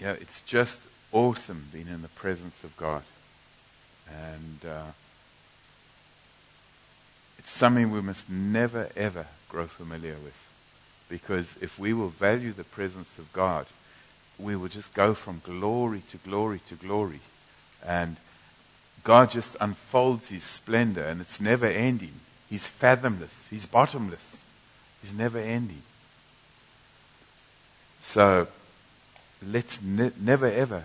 yeah, it's just awesome being in the presence of God. And uh, it's something we must never, ever grow familiar with. Because if we will value the presence of God, we will just go from glory to glory to glory. And God just unfolds His splendor, and it's never ending. He's fathomless, He's bottomless, He's never ending. So let's ne- never ever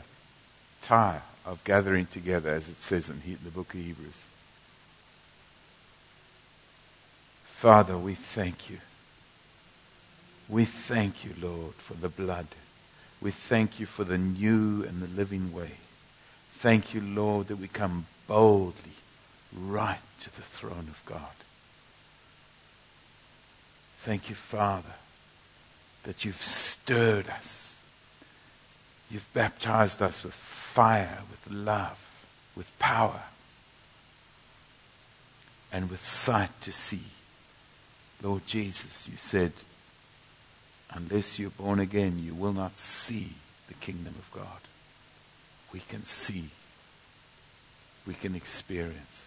tire of gathering together, as it says in he- the book of Hebrews. Father, we thank you. We thank you, Lord, for the blood. We thank you for the new and the living way. Thank you, Lord, that we come boldly right to the throne of God. Thank you, Father, that you've stirred us. You've baptized us with fire, with love, with power, and with sight to see. Lord Jesus, you said, unless you're born again, you will not see the kingdom of God. We can see. We can experience.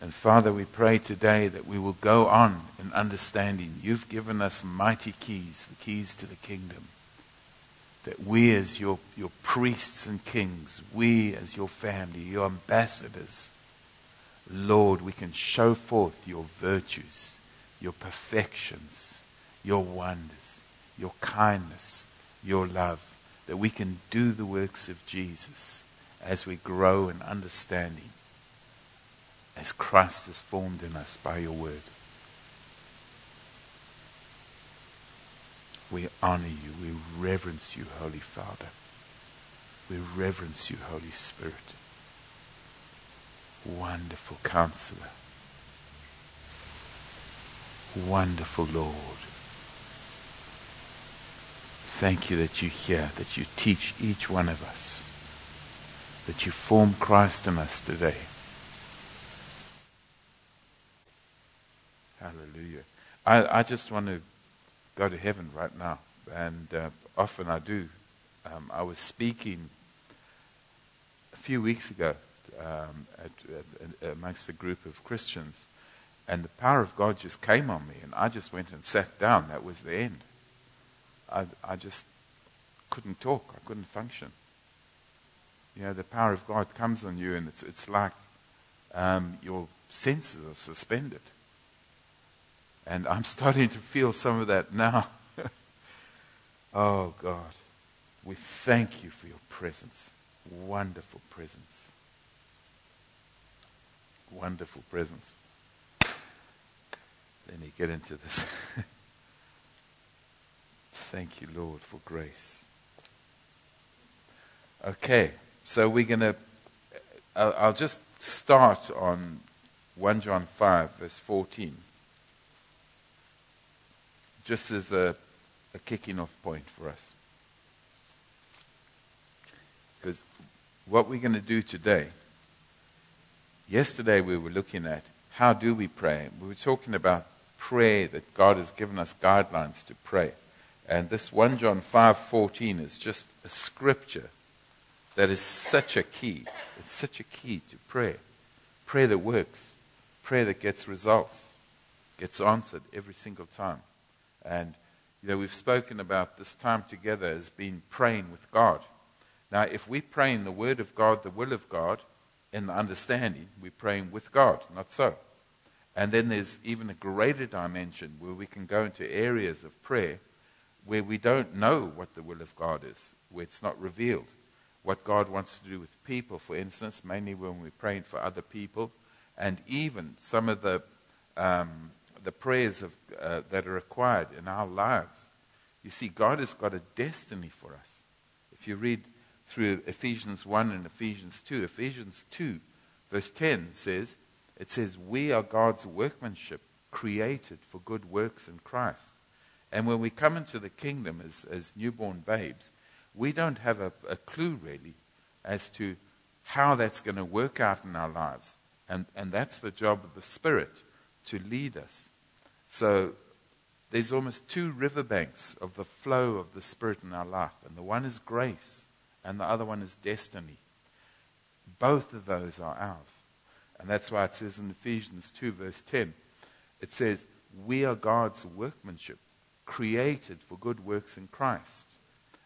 And Father, we pray today that we will go on in understanding. You've given us mighty keys, the keys to the kingdom. That we, as your, your priests and kings, we, as your family, your ambassadors, Lord, we can show forth your virtues, your perfections, your wonders, your kindness, your love. That we can do the works of Jesus as we grow in understanding as Christ is formed in us by your word. We honor you. We reverence you, Holy Father. We reverence you, Holy Spirit. Wonderful counselor. Wonderful Lord. Thank you that you hear, that you teach each one of us, that you form Christ in us today. Hallelujah. I, I just want to go to heaven right now. And uh, often I do. Um, I was speaking a few weeks ago um, at, at, amongst a group of Christians, and the power of God just came on me, and I just went and sat down. That was the end. I, I just couldn't talk. I couldn't function. You know, the power of God comes on you, and it's, it's like um, your senses are suspended. And I'm starting to feel some of that now. oh, God. We thank you for your presence. Wonderful presence. Wonderful presence. Let me get into this. thank you, Lord, for grace. Okay, so we're going to, I'll just start on 1 John 5, verse 14 just as a, a kicking off point for us. Because what we're going to do today, yesterday we were looking at how do we pray. We were talking about prayer that God has given us guidelines to pray. And this 1 John 5:14 is just a scripture that is such a key. It's such a key to prayer. Prayer that works. Prayer that gets results. Gets answered every single time. And, you know, we've spoken about this time together as being praying with God. Now, if we pray in the Word of God, the will of God, in the understanding, we're praying with God, not so. And then there's even a greater dimension where we can go into areas of prayer where we don't know what the will of God is, where it's not revealed. What God wants to do with people, for instance, mainly when we're praying for other people, and even some of the um, the prayers of, uh, that are required in our lives. You see, God has got a destiny for us. If you read through Ephesians 1 and Ephesians 2, Ephesians 2, verse 10 says, it says, We are God's workmanship, created for good works in Christ. And when we come into the kingdom as, as newborn babes, we don't have a, a clue really as to how that's going to work out in our lives. And, and that's the job of the Spirit to lead us. So there's almost two riverbanks of the flow of the Spirit in our life. And the one is grace, and the other one is destiny. Both of those are ours. And that's why it says in Ephesians 2, verse 10, it says, We are God's workmanship, created for good works in Christ.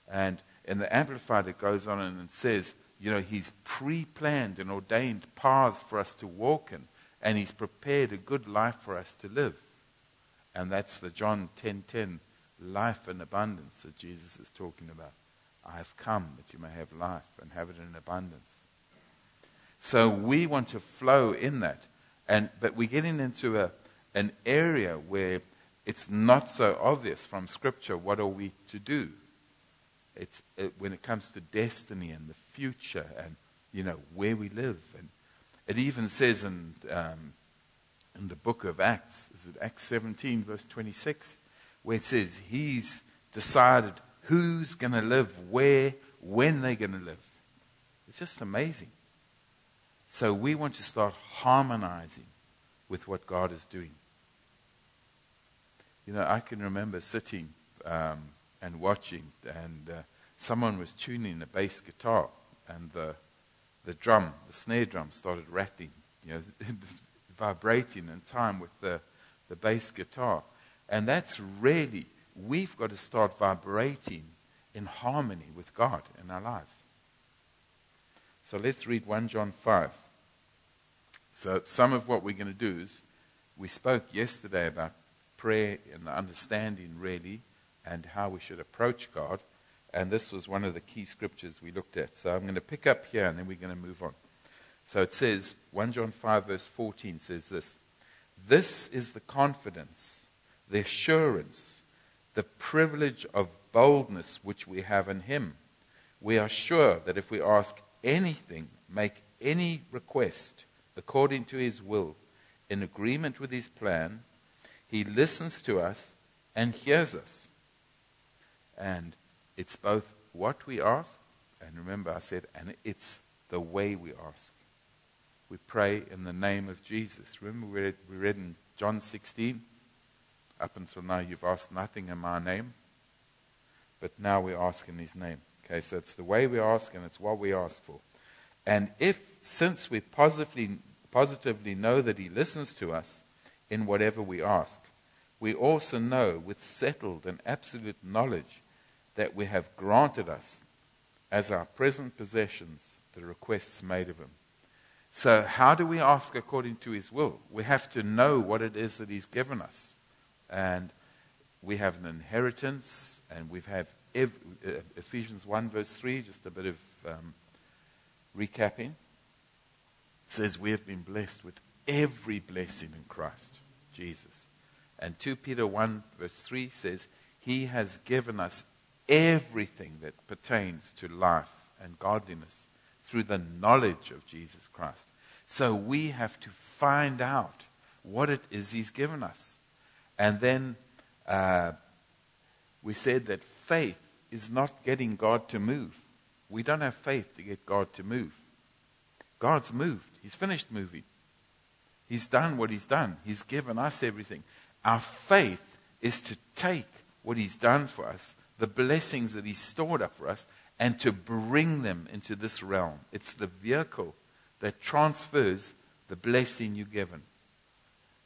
And in the Amplified, it goes on and says, You know, He's pre planned and ordained paths for us to walk in, and He's prepared a good life for us to live. And that's the John 10:10 life in abundance that Jesus is talking about. I have come that you may have life and have it in abundance. So we want to flow in that. And, but we're getting into a, an area where it's not so obvious from Scripture what are we to do. It's, it, when it comes to destiny and the future and, you know, where we live. And it even says in, um, in the book of Acts, is it Acts 17, verse 26, where it says he's decided who's going to live where, when they're going to live. It's just amazing. So we want to start harmonizing with what God is doing. You know, I can remember sitting um, and watching, and uh, someone was tuning the bass guitar, and the the drum, the snare drum, started rattling, you know, vibrating in time with the the bass guitar, and that's really we've got to start vibrating in harmony with God in our lives. So let's read 1 John 5. So, some of what we're going to do is we spoke yesterday about prayer and understanding, really, and how we should approach God. And this was one of the key scriptures we looked at. So, I'm going to pick up here and then we're going to move on. So, it says, 1 John 5, verse 14 says this This is the confidence, the assurance, the privilege of boldness which we have in Him. We are sure that if we ask anything, make any request according to his will, in agreement with his plan, he listens to us and hears us. And it's both what we ask, and remember I said, and it's the way we ask. We pray in the name of Jesus. Remember we read, we read in John 16? Up until now, you've asked nothing in my name, but now we ask in his name. Okay, so it's the way we ask and it's what we ask for. And if, since we positively, positively know that He listens to us in whatever we ask, we also know with settled and absolute knowledge that we have granted us as our present possessions the requests made of Him. So, how do we ask according to His will? We have to know what it is that He's given us. And we have an inheritance, and we've had uh, Ephesians 1, verse 3, just a bit of um, recapping, says we have been blessed with every blessing in Christ Jesus. And 2 Peter 1, verse 3 says, He has given us everything that pertains to life and godliness through the knowledge of Jesus Christ. So we have to find out what it is He's given us. And then uh, we said that faith is not getting God to move. We don't have faith to get God to move. God's moved. He's finished moving. He's done what He's done. He's given us everything. Our faith is to take what He's done for us, the blessings that He's stored up for us, and to bring them into this realm. It's the vehicle that transfers the blessing you're given.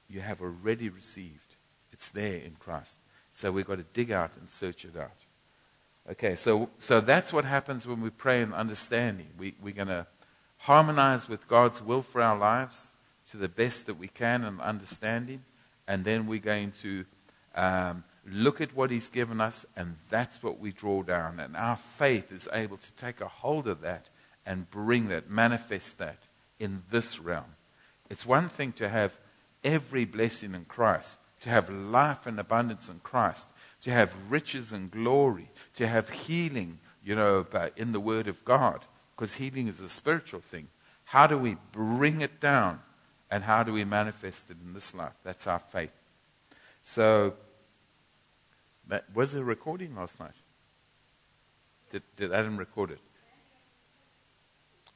You have already received. It's there in Christ. So we've got to dig out and search it out. Okay, so, so that's what happens when we pray in understanding. We, we're going to harmonize with God's will for our lives to the best that we can in understanding, and then we're going to um, look at what He's given us, and that's what we draw down. And our faith is able to take a hold of that and bring that, manifest that in this realm. It's one thing to have every blessing in Christ, to have life and abundance in Christ, to have riches and glory, to have healing, you know, in the Word of God, because healing is a spiritual thing. How do we bring it down and how do we manifest it in this life? That's our faith. So, that, was there a recording last night? Did, did Adam record it?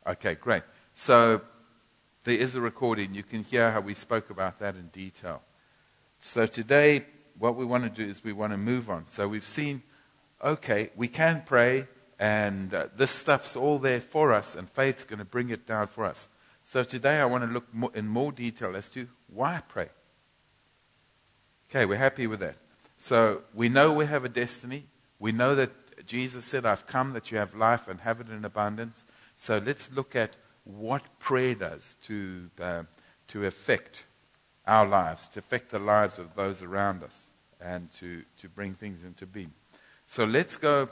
Okay, great. So, there is a recording. You can hear how we spoke about that in detail. So, today, what we want to do is we want to move on. So we've seen, okay, we can pray, and uh, this stuff's all there for us, and faith's going to bring it down for us. So today I want to look more, in more detail as to why pray. Okay, we're happy with that. So we know we have a destiny. We know that Jesus said, I've come that you have life and have it in abundance. So let's look at what prayer does to, uh, to affect our lives, to affect the lives of those around us, and to, to bring things into being. So let's go.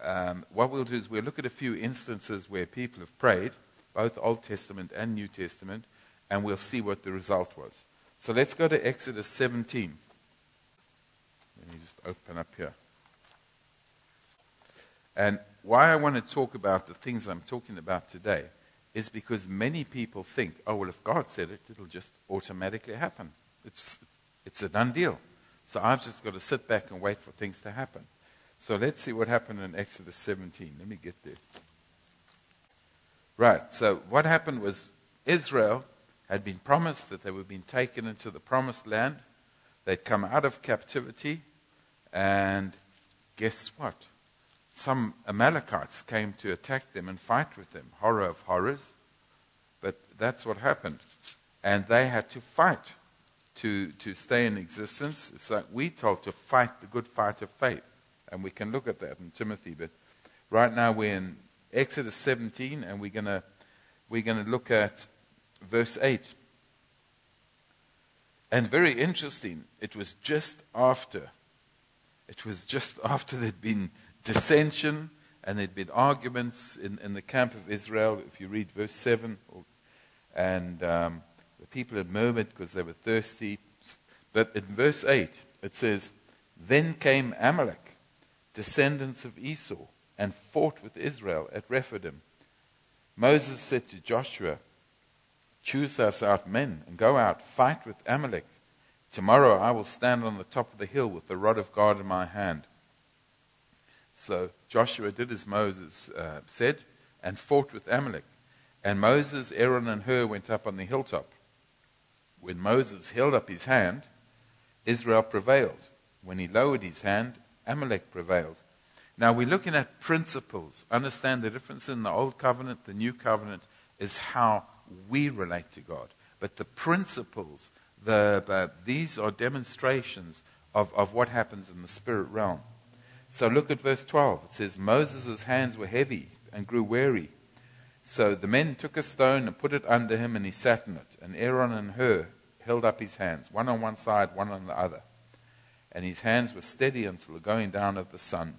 Um, what we'll do is we'll look at a few instances where people have prayed, both Old Testament and New Testament, and we'll see what the result was. So let's go to Exodus 17. Me just open up here. And why I want to talk about the things I'm talking about today is because many people think, oh, well, if God said it, it'll just automatically happen. It's, it's a done deal. So I've just got to sit back and wait for things to happen. So let's see what happened in Exodus 17. Let me get there. Right, so what happened was Israel had been promised that they were being taken into the promised land. They'd come out of captivity. And guess what? some Amalekites came to attack them and fight with them. Horror of horrors. But that's what happened. And they had to fight to, to stay in existence. It's like we're told to fight the good fight of faith. And we can look at that in Timothy. But right now we're in Exodus 17 and we're going we're going to look at verse 8. And very interesting, it was just after. It was just after there'd been dissension and there'd been arguments in, in the camp of Israel. If you read verse 7, and um, the people had murmured because they were thirsty. But in verse 8, it says, Then came Amalek, descendants of Esau, and fought with Israel at Rephidim. Moses said to Joshua, Choose us out men and go out, fight with Amalek. Tomorrow I will stand on the top of the hill with the rod of God in my hand. So Joshua did as Moses uh, said and fought with Amalek. And Moses, Aaron, and Hur went up on the hilltop. When Moses held up his hand, Israel prevailed. When he lowered his hand, Amalek prevailed. Now we're looking at principles. Understand the difference in the Old Covenant, the New Covenant, is how we relate to God. But the principles, the, these are demonstrations of, of what happens in the spirit realm. So look at verse 12. It says, Moses' hands were heavy and grew weary. So the men took a stone and put it under him, and he sat in it. And Aaron and Hur held up his hands, one on one side, one on the other. And his hands were steady until the going down of the sun.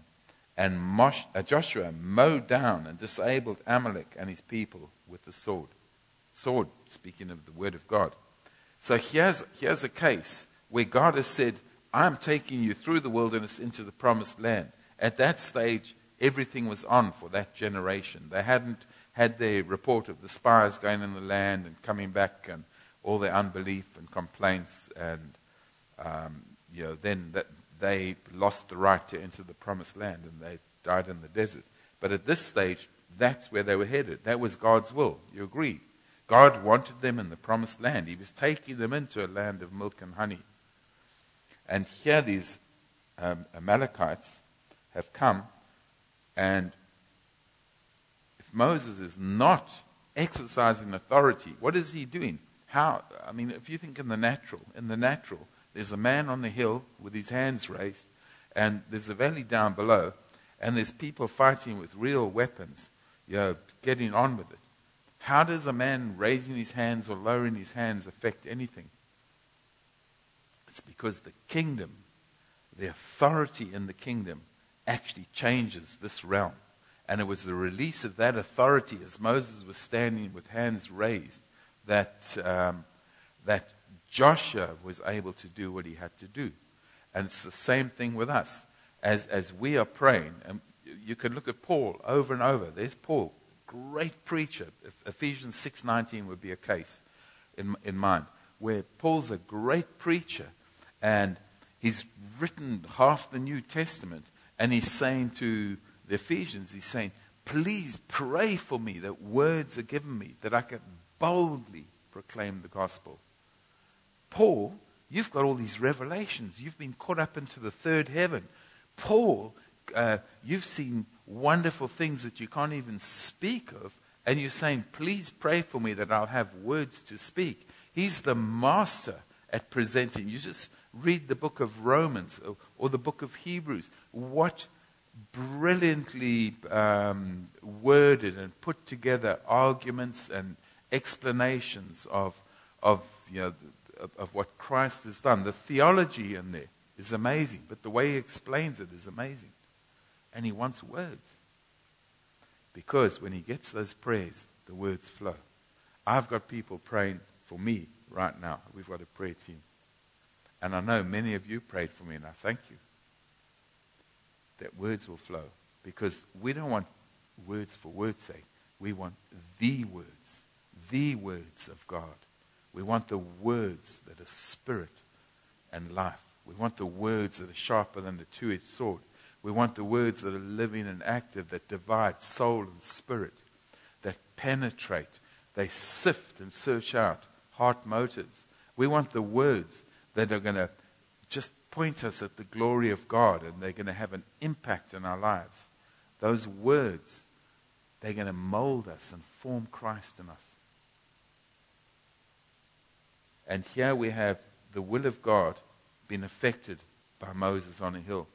And Mosh, uh, Joshua mowed down and disabled Amalek and his people with the sword. Sword, speaking of the word of God. So here's, here's a case where God has said, I'm taking you through the wilderness into the promised land. At that stage, everything was on for that generation. They hadn't had their report of the spies going in the land and coming back and all their unbelief and complaints. And, um, you know, then that they lost the right to enter the promised land and they died in the desert. But at this stage, that's where they were headed. That was God's will. You agree? God wanted them in the promised land. He was taking them into a land of milk and honey. And here these um, Amalekites have come, and if Moses is not exercising authority, what is he doing? How? I mean, if you think in the natural, in the natural, there's a man on the hill with his hands raised, and there's a valley down below, and there's people fighting with real weapons, you know, getting on with it. How does a man raising his hands or lowering his hands affect anything? It's because the kingdom, the authority in the kingdom, actually changes this realm. And it was the release of that authority as Moses was standing with hands raised that, um, that Joshua was able to do what he had to do. And it's the same thing with us. As, as we are praying, and you can look at Paul over and over. There's Paul, great preacher. Ephesians 6.19 would be a case in, in mind, where Paul's a great preacher and he's written half the New Testament, and he's saying to the Ephesians, he's saying, Please pray for me that words are given me, that I can boldly proclaim the gospel. Paul, You've got all these revelations. You've been caught up into the third heaven. Paul, uh, you've seen wonderful things that you can't even speak of. And you're saying, please pray for me that I'll have words to speak. He's the master at presenting. You just read the book of Romans or, or the book of Hebrews. What brilliantly um, worded and put together arguments and explanations of, of, you know, of, of what Christ has done. The theology in there is amazing, but the way he explains it is amazing. And he wants words. Because when he gets those prayers, the words flow. I've got people praying for me right now. We've got a prayer team. And I know many of you prayed for me, and I thank you. That words will flow. Because we don't want words for words' sake. We want the words, the words of God. We want the words that are spirit and life. We want the words that are sharper than the two edged sword. We want the words that are living and active, that divide soul and spirit, that penetrate, they sift and search out heart motives. We want the words that are going to just point us at the glory of God and they're going to have an impact in our lives. Those words, they're going to mold us and form Christ in us. And here we have the will of God being affected by Moses on a hill.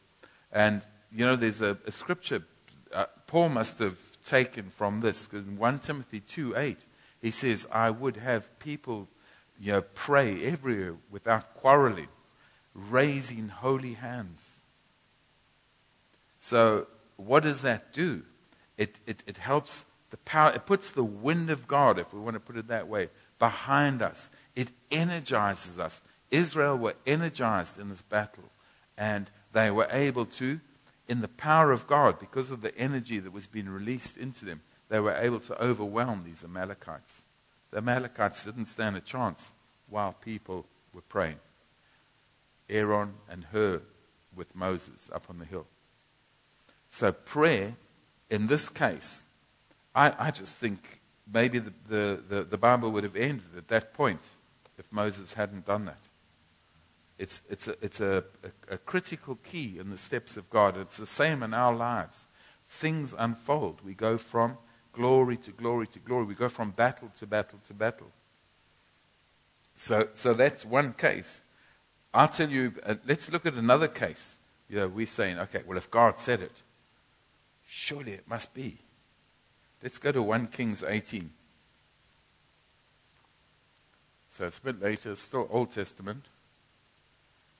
And, you know, there's a, a scripture uh, Paul must have taken from this, because in 1 Timothy 2 8, he says, I would have people you know, pray everywhere without quarreling, raising holy hands. So, what does that do? It, it, it helps the power, it puts the wind of God, if we want to put it that way, behind us. It energizes us. Israel were energized in this battle, and they were able to, in the power of God, because of the energy that was being released into them, they were able to overwhelm these Amalekites. The Amalekites didn't stand a chance while people were praying. Aaron and Hur with Moses up on the hill. So prayer, in this case, I, I just think maybe the, the, the, the, Bible would have ended at that point if Moses hadn't done that. It's, it's, a, it's a, a, a critical key in the steps of God. It's the same in our lives. Things unfold. We go from glory to glory to glory. We go from battle to battle to battle. So, so that's one case. I'll tell you, uh, let's look at another case. You know, we're saying, okay, well, if God said it, surely it must be. Let's go to 1 Kings 18. So it's a bit later, still Old Testament.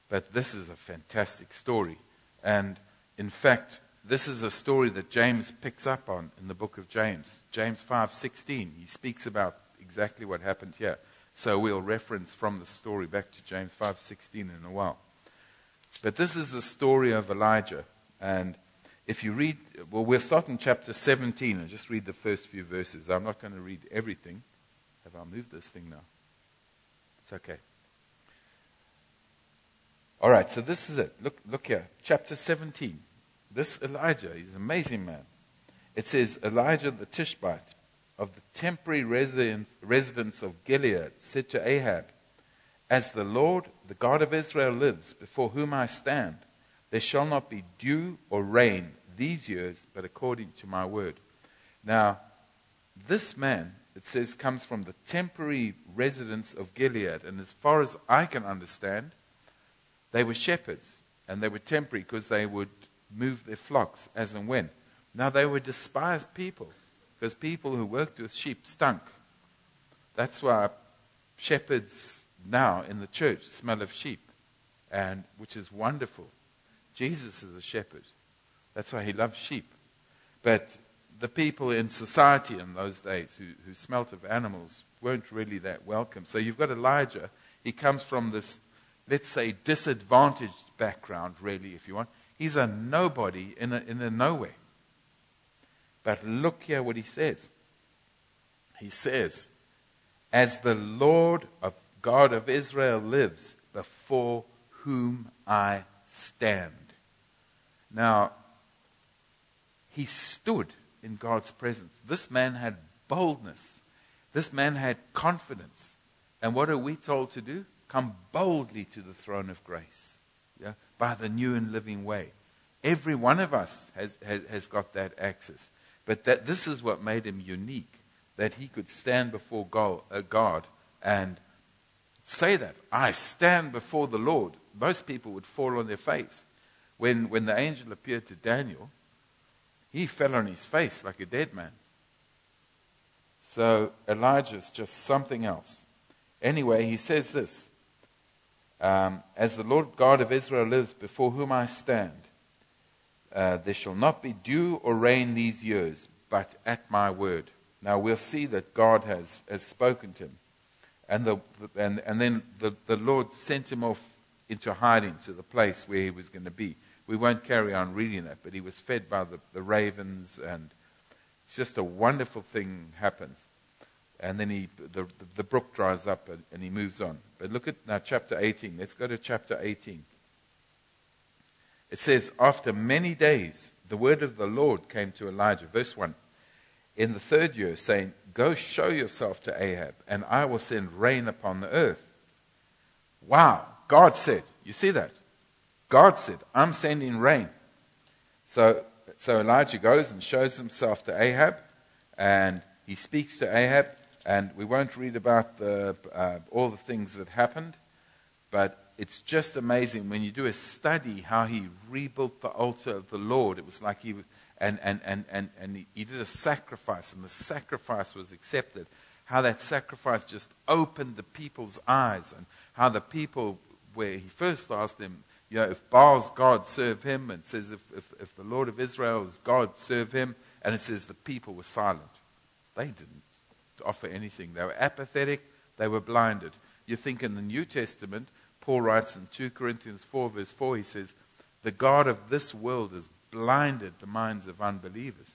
But this is a fantastic story. And in fact, this is a story that James picks up on in the book of James. James 5:16. He speaks about exactly what happened here. So we'll reference from the story back to James 5:16 in a while. But this is the story of Elijah and if you read well we'll start in chapter 17 and just read the first few verses. I'm not going to read everything. Have I moved this thing now? It's okay. All right, so this is it. Look look here. Chapter 17. This Elijah, he's an amazing man. It says, Elijah the Tishbite of the temporary residence, residents of Gilead said to Ahab, As the Lord, the God of Israel, lives, before whom I stand, there shall not be dew or rain these years, but according to my word. Now, this man, it says, comes from the temporary residence of Gilead. And as far as I can understand, they were shepherds. And they were temporary because they would move their flocks as and when. Now they were despised people because people who worked with sheep stunk. That's why shepherds now in the church smell of sheep, and which is wonderful. Jesus is a shepherd. That's why he loves sheep. But the people in society in those days who, who smelt of animals weren't really that welcome. So you've got Elijah. He comes from this, let's say, disadvantaged background, really, if you want. He's a nobody in a, in a nowhere. But look here what he says. He says, As the Lord of God of Israel lives, before whom I stand. Now, he stood in God's presence. This man had boldness. This man had confidence. And what are we told to do? Come boldly to the throne of grace yeah, by the new and living way. Every one of us has, has, has got that access. But that this is what made him unique, that he could stand before God, uh, God and say that. I stand before the Lord. Most people would fall on their face. When, when the angel appeared to Daniel, he fell on his face like a dead man. So Elijah's just something else. Anyway, he says this um, As the Lord God of Israel lives, before whom I stand, uh, there shall not be dew or rain these years, but at my word. Now we'll see that God has, has spoken to him. And, the, and, and then the, the Lord sent him off into hiding to the place where he was going to be. We won't carry on reading that, but he was fed by the, the ravens, and it's just a wonderful thing happens. And then he, the, the brook dries up and, and he moves on. But look at now chapter 18. Let's go to chapter 18. It says, After many days, the word of the Lord came to Elijah. Verse 1. In the third year, saying, Go show yourself to Ahab, and I will send rain upon the earth. Wow. God said, You see that? God said, I'm sending rain. So, so Elijah goes and shows himself to Ahab, and he speaks to Ahab, and we won't read about the, uh, all the things that happened, but it's just amazing when you do a study how he rebuilt the altar of the Lord. It was like he, and, and, and, and, and he, did a sacrifice, and the sacrifice was accepted. How that sacrifice just opened the people's eyes, and how the people, where he first asked them, you know, if Baal's God, serve him, and says if, if, if the Lord of Israel is God, serve him, and it says the people were silent. They didn't offer anything. They were apathetic, they were blinded. You think in the New Testament, Paul writes in 2 Corinthians 4, verse 4, he says, The God of this world has blinded the minds of unbelievers.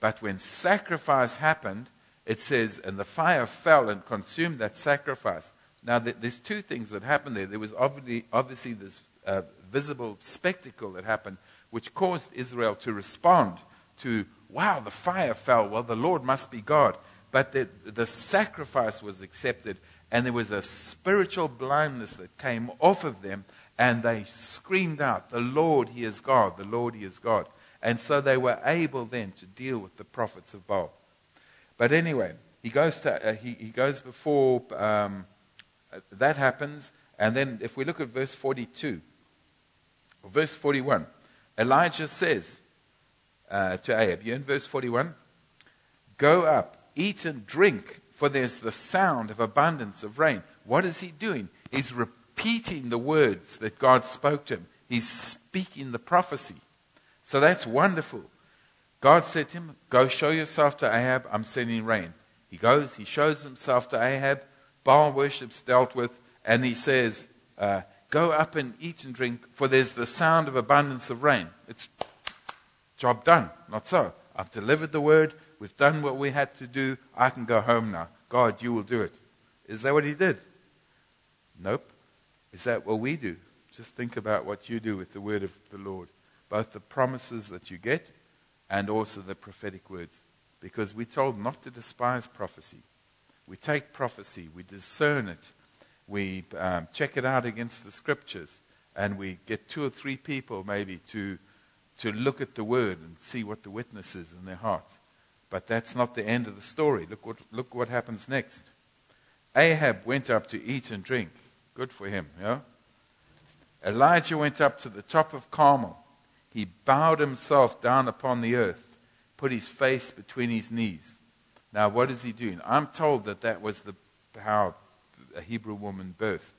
But when sacrifice happened, it says, and the fire fell and consumed that sacrifice. Now, there's two things that happened there. There was obviously, obviously this uh, visible spectacle that happened, which caused Israel to respond to, wow, the fire fell. Well, the Lord must be God. But the, the sacrifice was accepted, and there was a spiritual blindness that came off of them, and they screamed out, The Lord, He is God, the Lord, He is God. And so they were able then to deal with the prophets of Baal. But anyway, he goes, to, uh, he, he goes before um, that happens, and then if we look at verse 42, or verse 41, Elijah says uh, to Ahab, you in verse 41? Go up, eat and drink, for there's the sound of abundance of rain. What is he doing? He's repeating the words that God spoke to him. He's speaking the prophecy. So that's wonderful. God said to him, Go show yourself to Ahab. I'm sending rain. He goes, he shows himself to Ahab. Baal worship's dealt with. And he says, uh, Go up and eat and drink, for there's the sound of abundance of rain. It's job done. Not so. I've delivered the word. We've done what we had to do. I can go home now. God, you will do it. Is that what he did? Nope. Is that what we do? Just think about what you do with the word of the Lord. Both the promises that you get and also the prophetic words. Because we're told not to despise prophecy. We take prophecy, we discern it, we um, check it out against the scriptures, and we get two or three people maybe to, to look at the word and see what the witness is in their hearts. But that's not the end of the story. Look what, look what happens next. Ahab went up to eat and drink. Good for him, yeah? Elijah went up to the top of Carmel. He bowed himself down upon the earth, put his face between his knees. Now, what is he doing? I'm told that that was the, how a Hebrew woman birthed.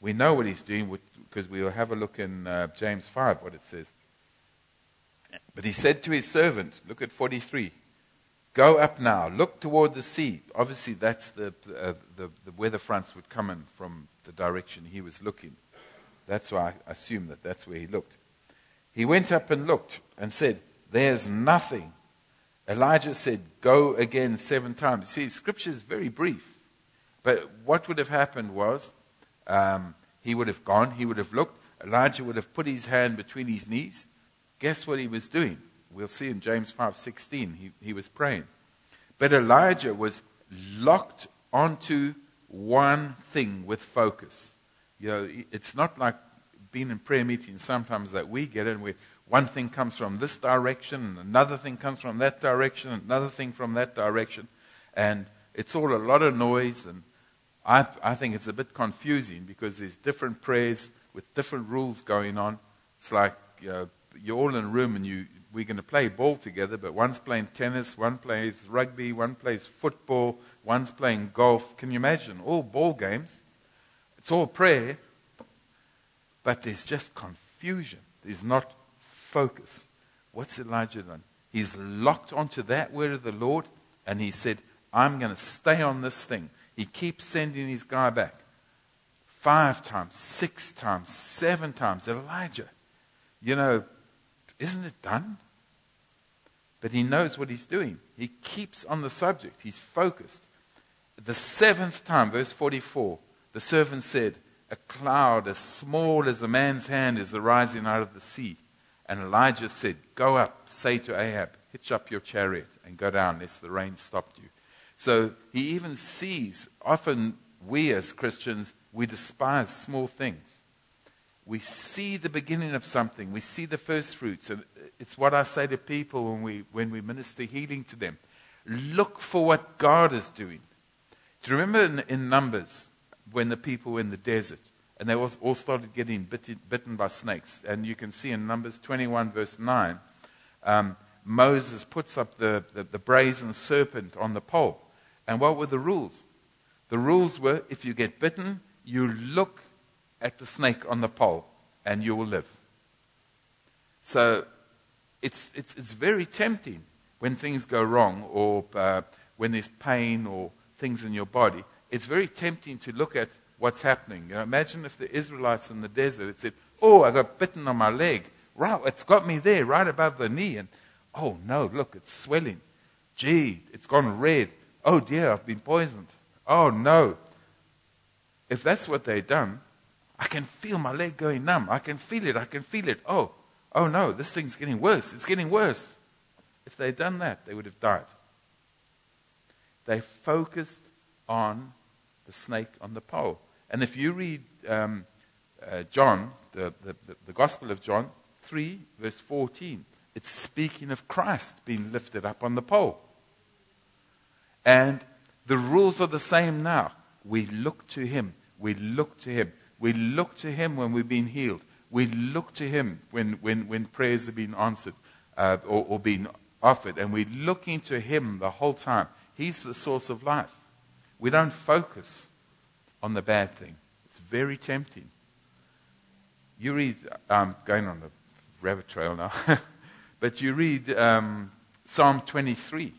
We know what he's doing because we'll have a look in uh, James 5, what it says. But he said to his servant, look at 43, go up now, look toward the sea. Obviously, that's the, uh, the, the weather fronts would come in from the direction he was looking. That's why I assume that that's where he looked. He went up and looked and said, There's nothing. Elijah said, Go again seven times. See, scripture is very brief. But what would have happened was, um, he would have gone, he would have looked, Elijah would have put his hand between his knees, Guess what he was doing? We'll see in James 5:16. He, he was praying. But Elijah was locked onto one thing with focus. You know, it's not like being in prayer meetings sometimes that we get in where one thing comes from this direction, and another thing comes from that direction, and another thing from that direction. And it's all a lot of noise, and I, I think it's a bit confusing because there's different prayers with different rules going on. It's like you know, you're all in a room and you, we're going to play ball together, but one's playing tennis, one plays rugby, one plays football, one's playing golf. Can you imagine? All ball games. It's all prayer, but there's just confusion. There's not focus. What's Elijah done? He's locked onto that word of the Lord, and he said, I'm going to stay on this thing. He keeps sending his guy back. Five times, six times, seven times. Elijah, you know, isn't it done? But he knows what he's doing. He keeps on the subject. He's focused. The seventh time, verse 44, the servant said, A cloud as small as a man's hand is arising out of the sea. And Elijah said, Go up, say to Ahab, hitch up your chariot and go down, lest the rain stopped you. So he even sees, often we as Christians, we despise small things. We see the beginning of something, we see the first fruits. And it's what I say to people when we, when we minister healing to them. Look for what God is doing. Do you remember in, in Numbers when the people were in the desert and they all, started getting bitten, bitten, by snakes? And you can see in Numbers 21, verse 9, um, Moses puts up the, the, the brazen serpent on the pole. And what were the rules? The rules were if you get bitten, you look at the snake on the pole and you will live. So it's, it's, it's very tempting when things go wrong or uh, when there's pain or things in your body. It's very tempting to look at what's happening. You know, imagine if the Israelites in the desert had said, Oh, I got bitten on my leg. Wow, it's got me there right above the knee. And oh no, look, it's swelling. Gee, it's gone red. Oh dear, I've been poisoned. Oh no. If that's what they'd done, I can feel my leg going numb. I can feel it. I can feel it. Oh, oh no, this thing's getting worse. It's getting worse. If they'd done that, they would have died. They focused on the snake on the pole. And if you read um, uh, John, the, the, the Gospel of John 3, verse 14, it's speaking of Christ being lifted up on the pole. And the rules are the same now. We look to Him. We look to Him. We look to Him when we've been healed. We look to Him when, when, when prayers have been answered uh, or, or been offered. And we're looking to Him the whole time. He's the source of life. We don't focus on the bad thing. It's very tempting. You read, I'm going on a rabbit trail now, but you read um, Psalm 23.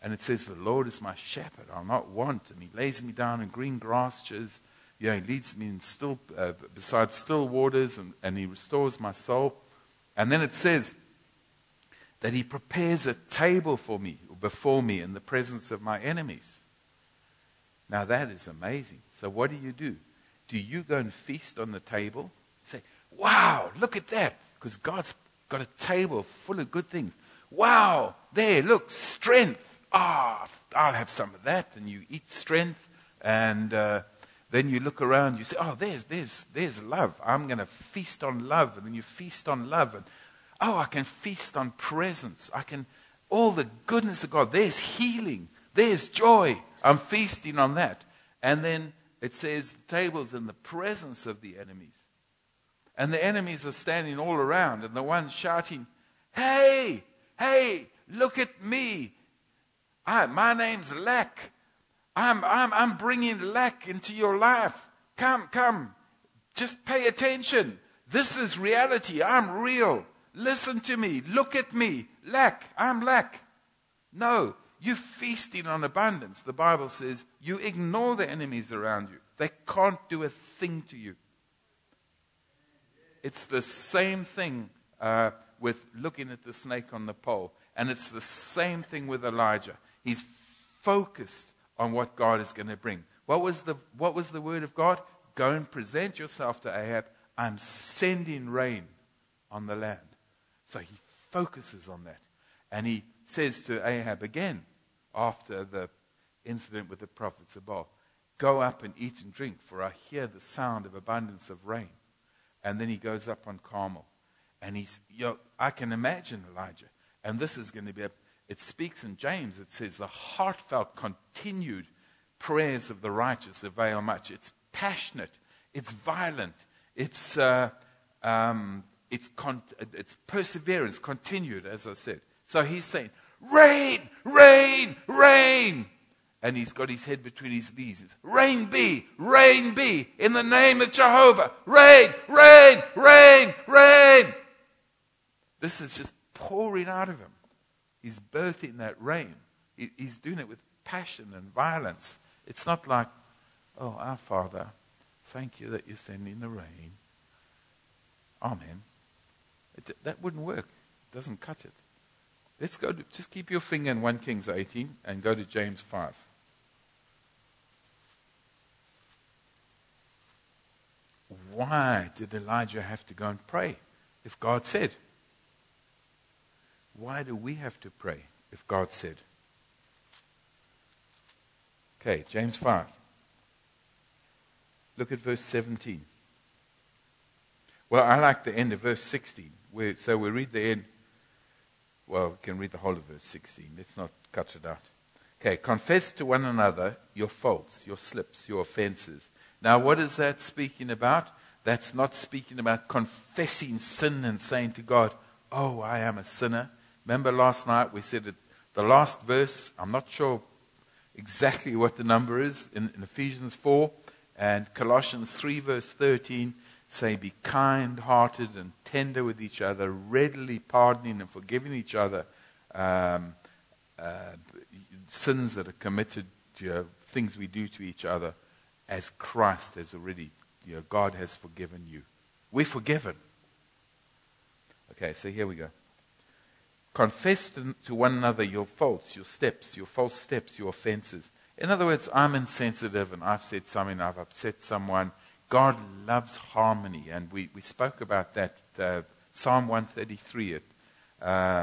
And it says, The Lord is my shepherd, I'll not want. And he lays me down in green pastures. You know, he leads me in still, uh, beside still waters, and, and he restores my soul. And then it says that he prepares a table for me, before me, in the presence of my enemies. Now that is amazing. So what do you do? Do you go and feast on the table? Say, wow, look at that. Because God's got a table full of good things. Wow, there, look, strength ah, oh, I'll have some of that. And you eat strength. And uh, then you look around, you say, oh, there's, there's, there's love. I'm going to feast on love. And then you feast on love. And oh, I can feast on presence. I can, all the goodness of God. There's healing. There's joy. I'm feasting on that. And then it says, tables in the presence of the enemies. And the enemies are standing all around, and the one shouting, Hey, hey, look at me. I, my name's lack. I'm, I'm, I'm bringing lack into your life. Come, come. Just pay attention. This is reality. I'm real. Listen to me. Look at me. Lack. I'm lack. No, you're feasting on abundance. The Bible says you ignore the enemies around you. They can't do a thing to you. It's the same thing uh, with looking at the snake on the pole. And it's the same thing with Elijah. He's focused on what God is going to bring. What was, the, what was the word of God? Go and present yourself to Ahab. I'm sending rain on the land. So he focuses on that. And he says to Ahab again, after the incident with the prophets of Baal, Go up and eat and drink, for I hear the sound of abundance of rain. And then he goes up on Carmel. And he's, you know, I can imagine Elijah. And this is going to be a, it speaks in James, it says, the heartfelt, continued prayers of the righteous avail much. It's passionate, it's violent, it's, uh, um, it's, con- it's perseverance, continued, as I said. So he's saying, Rain, rain, rain. And he's got his head between his knees. It's, rain be, rain be, in the name of Jehovah. Rain, rain, rain, rain. This is just pouring out of him. He's birthing that rain. He's doing it with passion and violence. It's not like, oh, our Father, thank you that you're sending the rain. Amen. It, that wouldn't work. It doesn't cut it. Let's go to, just keep your finger in 1 Kings 18 and go to James 5. Why did Elijah have to go and pray if God said? Why do we have to pray if God said? Okay, James 5. Look at verse 17. Well, I like the end of verse 16. Where, so we read the end. Well, we can read the whole of verse 16. Let's not cut it out. Okay, confess to one another your faults, your slips, your offenses. Now, what is that speaking about? That's not speaking about confessing sin and saying to God, Oh, I am a sinner. Remember last night we said that the last verse, I'm not sure exactly what the number is in, in Ephesians 4 and Colossians 3, verse 13 say, Be kind hearted and tender with each other, readily pardoning and forgiving each other um, uh, sins that are committed, you know, things we do to each other, as Christ has already, you know, God has forgiven you. We're forgiven. Okay, so here we go. Confess to one another your faults, your steps, your false steps, your offenses. In other words, I'm insensitive and I've said something, I've upset someone. God loves harmony, and we, we spoke about that uh, Psalm 133 at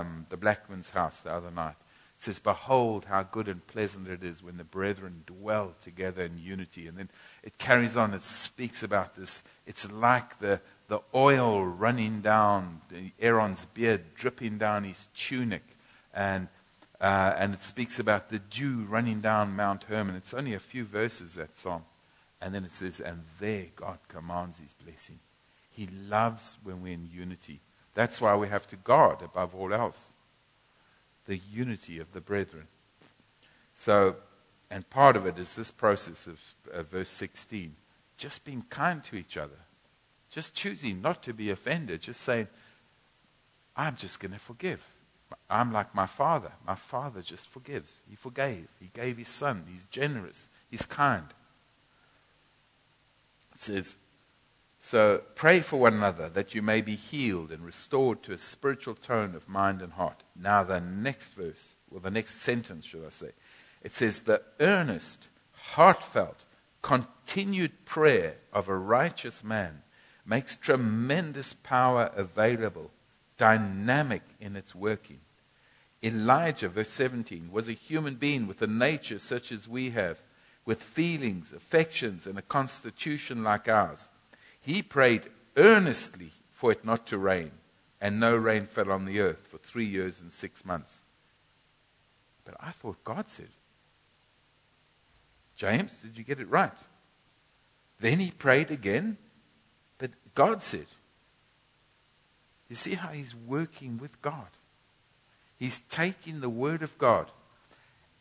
um, the Blackman's house the other night. It says, Behold how good and pleasant it is when the brethren dwell together in unity. And then it carries on, it speaks about this. It's like the, the oil running down Aaron's beard, dripping down his tunic. And, uh, and it speaks about the dew running down Mount Hermon. It's only a few verses, that psalm. And then it says, and there God commands his blessing. He loves when we're in unity. That's why we have to guard above all else the unity of the brethren. So, and part of it is this process of uh, verse 16 just being kind to each other. Just choosing not to be offended, just saying, I'm just going to forgive. I'm like my father. My father just forgives. He forgave. He gave his son. He's generous. He's kind. It says, So pray for one another that you may be healed and restored to a spiritual tone of mind and heart. Now, the next verse, or the next sentence, should I say, it says, The earnest, heartfelt, continued prayer of a righteous man makes tremendous power available, dynamic in its working. Elijah, verse 17, was a human being with a nature such as we have, with feelings, affections, and a constitution like ours. He prayed earnestly for it not to rain, and no rain fell on the earth for three years and six months. But I thought God said, James, did you get it right? Then he prayed again, God said, You see how he's working with God? He's taking the word of God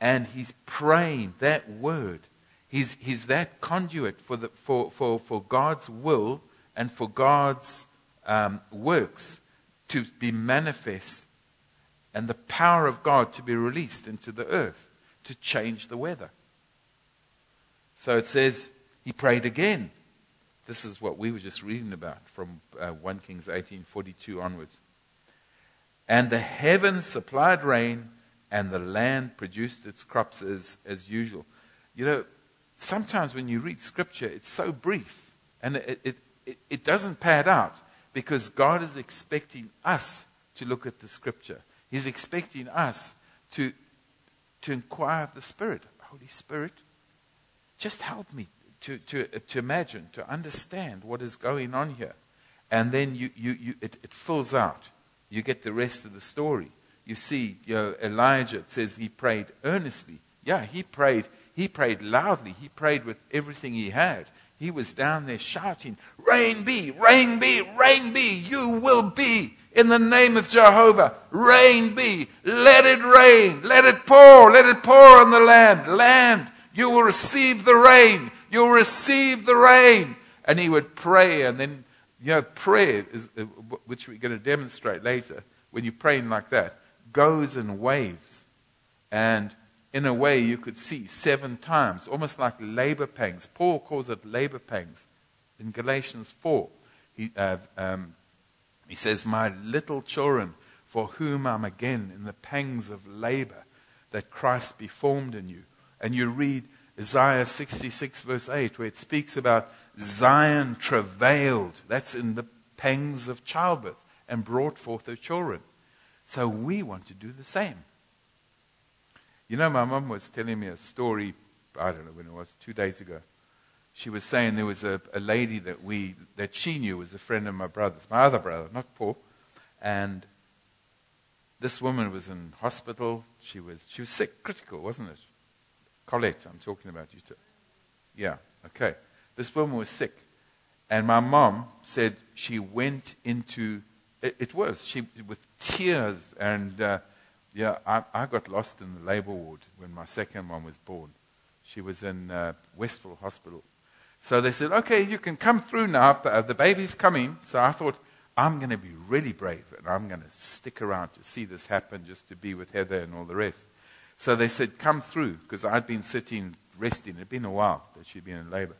and he's praying that word. He's, he's that conduit for, the, for, for, for God's will and for God's um, works to be manifest and the power of God to be released into the earth to change the weather. So it says he prayed again. This is what we were just reading about from uh, 1 Kings 18:42 onwards. And the heavens supplied rain, and the land produced its crops as, as usual. You know, sometimes when you read scripture, it's so brief, and it, it, it, it doesn't pad out because God is expecting us to look at the scripture. He's expecting us to, to inquire of the Spirit. Holy Spirit, just help me to, to, to imagine, to understand what is going on here. And then you, you, you, it, it fills out. You get the rest of the story. You see, you know, Elijah, it says he prayed earnestly. Yeah, he prayed. He prayed loudly. He prayed with everything he had. He was down there shouting, Rain be, rain be, rain be, you will be in the name of Jehovah. Rain be, let it rain, let it pour, let it pour on the land. Land, you will receive the rain, you will receive the rain. And he would pray, and then, you know, prayer, is, uh, which we're going to demonstrate later, when you're praying like that, goes in waves. And in a way you could see seven times, almost like labor pangs. Paul calls it labor pangs in Galatians 4. He, uh, um, he says, My little children, for whom I'm again in the pangs of labor, that Christ be formed in you. And you read Isaiah 66, verse 8, where it speaks about Zion travailed. That's in the pangs of childbirth and brought forth her children. So we want to do the same. You know, my mum was telling me a story, I don't know when it was, two days ago. She was saying there was a, a lady that we, that she knew was a friend of my brother's, my other brother, not Paul. And this woman was in hospital. She was, she was sick, critical, wasn't it? Colette, I'm talking about you too. Yeah, okay. This woman was sick. And my mom said she went into, it, it was, she, with tears and, uh, yeah, I, I, got lost in the labor ward when my second one was born. She was in uh, Westville Hospital. So they said, okay, you can come through now. The, the baby's coming. So I thought, I'm going to be really brave and I'm going to stick around to see this happen just to be with Heather and all the rest. So they said, come through because I'd been sitting resting. It had been a while that she'd been in labor.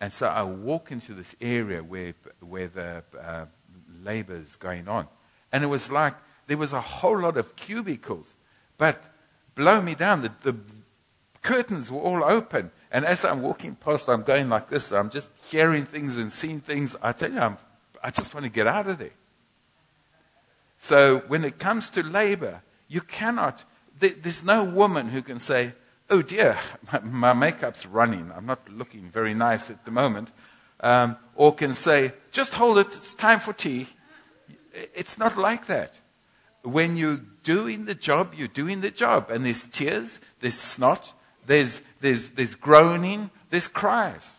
And so I walk into this area where, where the uh, labor is going on. And it was like there was a whole lot of cubicles. But blow me down, the, the curtains were all open. And as I'm walking past, I'm going like this. I'm just hearing things and seeing things. I tell you, I'm, I just want to get out of there. So when it comes to labor, you cannot, there's no woman who can say, oh dear, my, my, makeup's running. I'm not looking very nice at the moment. Um, or can say, just hold it. It's time for tea. It's not like that when you're doing the job, you're doing the job. And there's tears, there's snot, there's, there's, there's groaning, there's cries.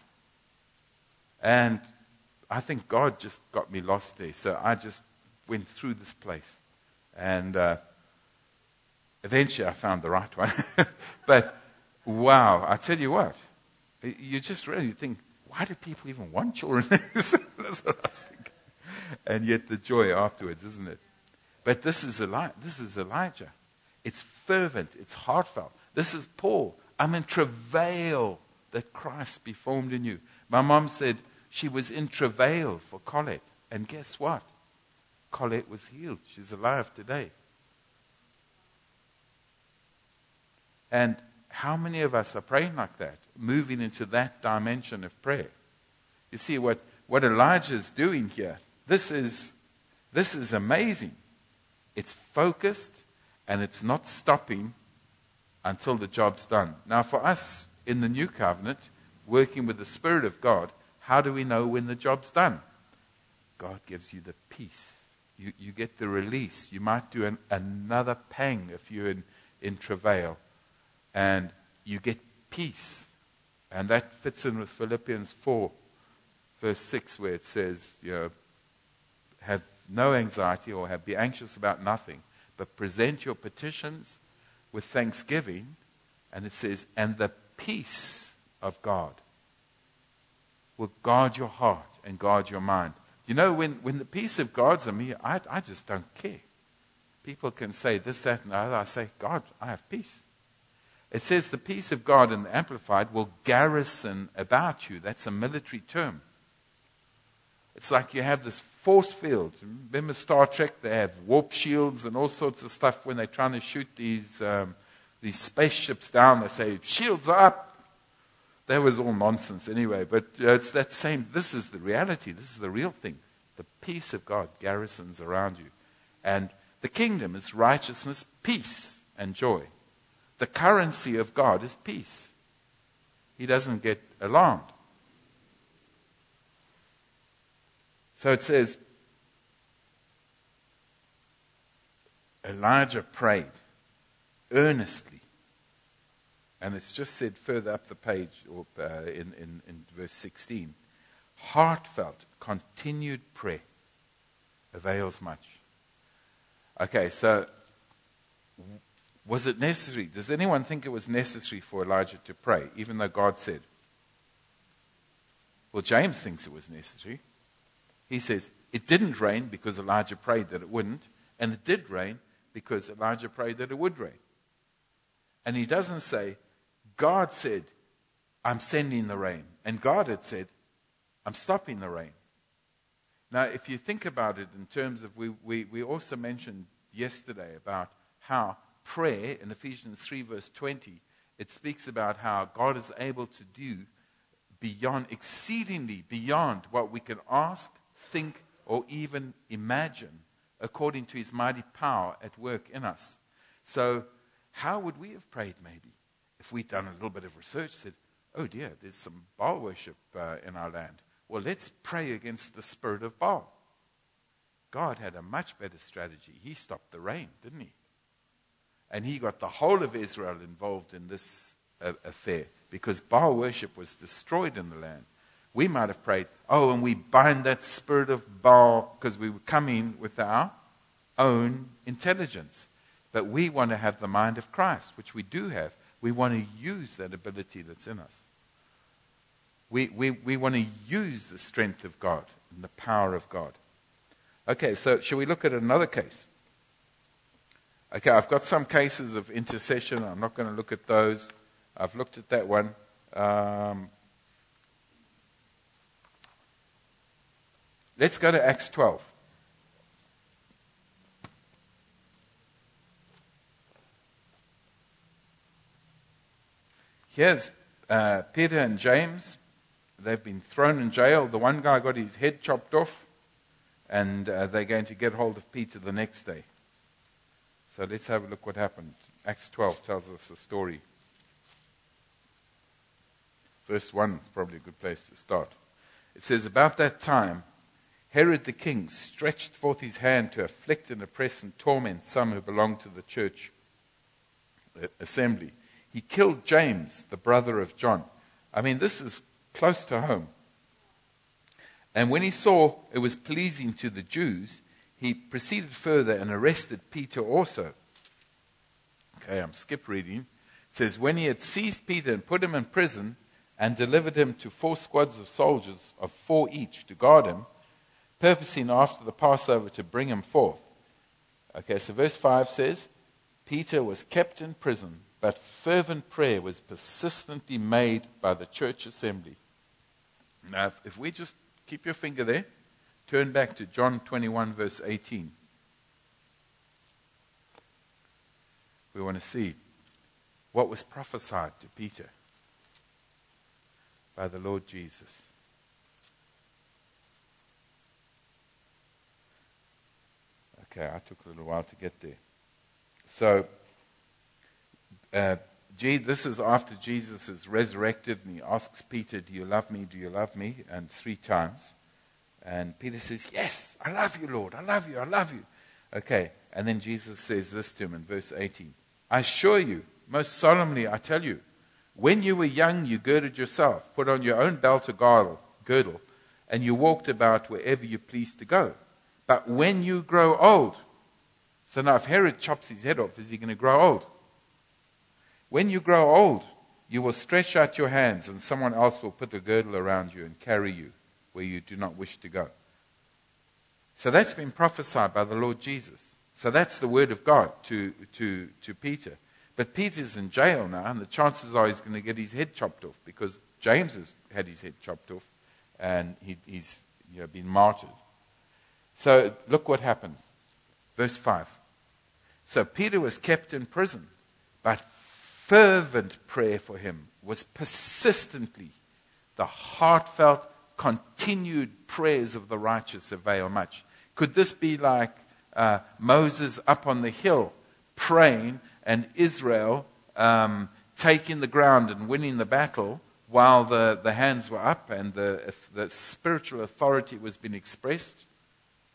And I think God just got me lost there. So I just went through this place. And uh, eventually I found the right one. but wow, I tell you what, you just really think, why do people even want children? That's what I was thinking. And yet the joy afterwards, isn't it? But this is, Eli- this is Elijah. It's fervent, it's heartfelt. This is Paul. I'm in travail that Christ be formed in you. My mom said she was in travail for Colette. And guess what? Colette was healed. She's alive today. And how many of us are praying like that, moving into that dimension of prayer? You see what, what Elijah is doing here. This is, this is amazing. It's focused and it's not stopping until the job's done. Now, for us in the new covenant, working with the Spirit of God, how do we know when the job's done? God gives you the peace. You, you get the release. You might do an, another pang if you're in, in travail. And you get peace. And that fits in with Philippians 4, verse 6, where it says, you know, have no anxiety or have, be anxious about nothing, but present your petitions with thanksgiving. And it says, and the peace of God will guard your heart and guard your mind. You know, when, when the peace of God's on me, I, I just don't care. People can say this, that, and the other. I say, God, I have peace. It says the peace of God in the Amplified will garrison about you. That's a military term. It's like you have this force field. Remember Star Trek? They have warp shields and all sorts of stuff when they're trying to shoot these, um, these spaceships down. They say, shields up. That was all nonsense anyway. But uh, it's that same. This is the reality. This is the real thing. The peace of God garrisons around you. And the kingdom is righteousness, peace, and joy. The currency of God is peace. he doesn't get alarmed. So it says, Elijah prayed earnestly. And it's just said further up the page, or uh, in, in, in verse 16 heartfelt, continued prayer avails much. Okay, so was it necessary? Does anyone think it was necessary for Elijah to pray, even though God said? Well, James thinks it was necessary. He says it didn't rain because Elijah prayed that it wouldn't, and it did rain because Elijah prayed that it would rain. And he doesn't say, God said, I'm sending the rain. And God had said, I'm stopping the rain. Now, if you think about it in terms of, we, we, we also mentioned yesterday about how prayer in Ephesians 3, verse 20, it speaks about how God is able to do beyond, exceedingly beyond what we can ask, think, or even imagine, according to his mighty power at work in us. So, how would we have prayed maybe if we'd done a little bit of research, said, oh dear, there's some Baal worship uh, in our land? Well, let's pray against the spirit of Baal. God had a much better strategy. He stopped the rain, didn't he? And he got the whole of Israel involved in this uh, affair because Baal worship was destroyed in the land. We might have prayed, oh, and we bind that spirit of Baal because we were coming with our own intelligence. But we want to have the mind of Christ, which we do have. We want to use that ability that's in us. We, we, we want to use the strength of God and the power of God. Okay, so shall we look at another case? Okay, I've got some cases of intercession. I'm not going to look at those. I've looked at that one. Um, let's go to Acts 12. Here's uh, Peter and James They've been thrown in jail. The one guy got his head chopped off, and uh, they're going to get hold of Peter the next day. So let's have a look what happened. Acts 12 tells us the story. Verse 1 is probably a good place to start. It says, About that time, Herod the king stretched forth his hand to afflict and oppress and torment some who belonged to the church assembly. He killed James, the brother of John. I mean, this is close to home. And when he saw it was pleasing to the Jews, he proceeded further and arrested Peter also. Okay, I'm skip reading. It says, When he had seized Peter and put him in prison and delivered him to four squads of soldiers, of four each, to guard him, purposing after the Passover to bring him forth. Okay, so verse 5 says, Peter was kept in prison but fervent prayer was persistently made by the church assembly. Now, if, if we just keep your finger there, turn back to John 21, verse 18. We want to see what was prophesied to Peter by the Lord Jesus. Okay, I took a little while to get there. So, uh, this is after Jesus is resurrected and he asks Peter, Do you love me? Do you love me? And three times. And Peter says, Yes, I love you, Lord. I love you. I love you. Okay. And then Jesus says this to him in verse 18 I assure you, most solemnly, I tell you, when you were young, you girded yourself, put on your own belt or girdle, girdle, and you walked about wherever you pleased to go. But when you grow old, so now if Herod chops his head off, is he going to grow old? When you grow old, you will stretch out your hands, and someone else will put a girdle around you and carry you where you do not wish to go. So that's been prophesied by the Lord Jesus. So that's the word of God to, to, to Peter. But Peter's in jail now, and the chances are he's going to get his head chopped off because James has had his head chopped off and he, he's you know, been martyred. So look what happens. Verse 5. So Peter was kept in prison, but fervent prayer for him was persistently the heartfelt, continued prayers of the righteous avail much. Could this be like uh, Moses up on the hill praying and Israel um, taking the ground and winning the battle while the, the hands were up and the, the spiritual authority was being expressed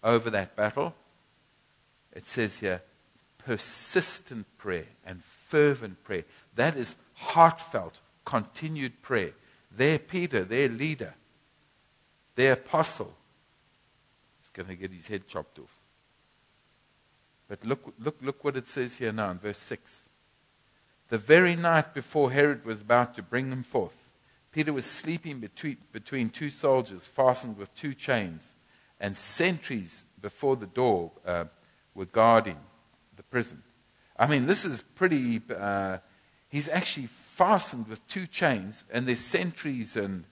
over that battle, it says here, persistent prayer and fervent prayer. That is heartfelt, continued prayer. Their Peter, their leader, their apostle, is going to get his head chopped off. But look, look, look what it says here now in verse 6. The very night before Herod was about to bring him forth, Peter was sleeping between, between two soldiers fastened with two chains, and sentries before the door uh, were guarding the prison. I mean, this is pretty. Uh, he's actually fastened with two chains, and there's sentries, and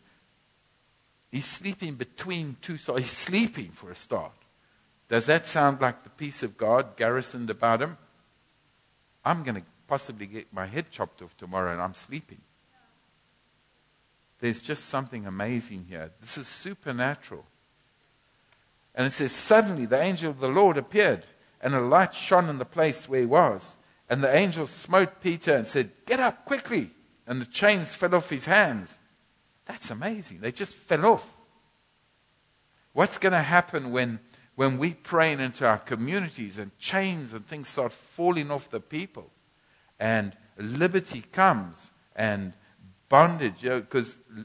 he's sleeping between two soldiers. He's sleeping for a start. Does that sound like the peace of God garrisoned about him? I'm going to possibly get my head chopped off tomorrow, and I'm sleeping. There's just something amazing here. This is supernatural. And it says, Suddenly the angel of the Lord appeared and a light shone in the place where he was. And the angel smote Peter and said, Get up quickly. And the chains fell off his hands. That's amazing. They just fell off. What's going to happen when, when we pray into our communities and chains and things start falling off the people and liberty comes and bondage? Because you know,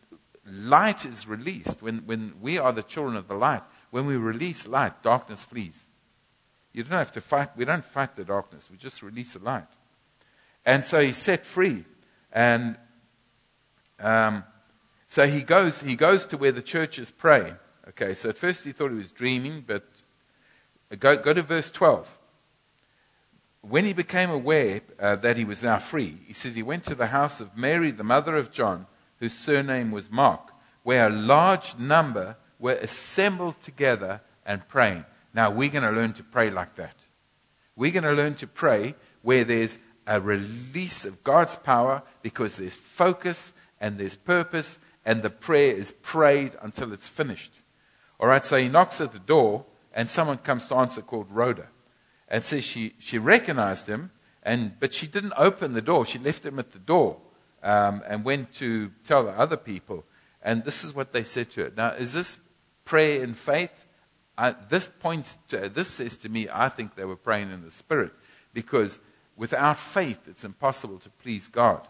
light is released. When, when we are the children of the light, when we release light, darkness flees. You don't have to fight. We don't fight the darkness. We just release the light. And so he's set free. And um, so he goes, he goes to where the churches pray. Okay, so at first he thought he was dreaming, but go, go to verse 12. When he became aware uh, that he was now free, he says he went to the house of Mary, the mother of John, whose surname was Mark, where a large number were assembled together and praying. Now, we're going to learn to pray like that. We're going to learn to pray where there's a release of God's power because there's focus and there's purpose, and the prayer is prayed until it's finished. All right, so he knocks at the door, and someone comes to answer called Rhoda. And says she, she recognized him, and, but she didn't open the door. She left him at the door um, and went to tell the other people. And this is what they said to her. Now, is this prayer in faith? I, this points to, this says to me, I think they were praying in the Spirit because without faith, it's impossible to please God.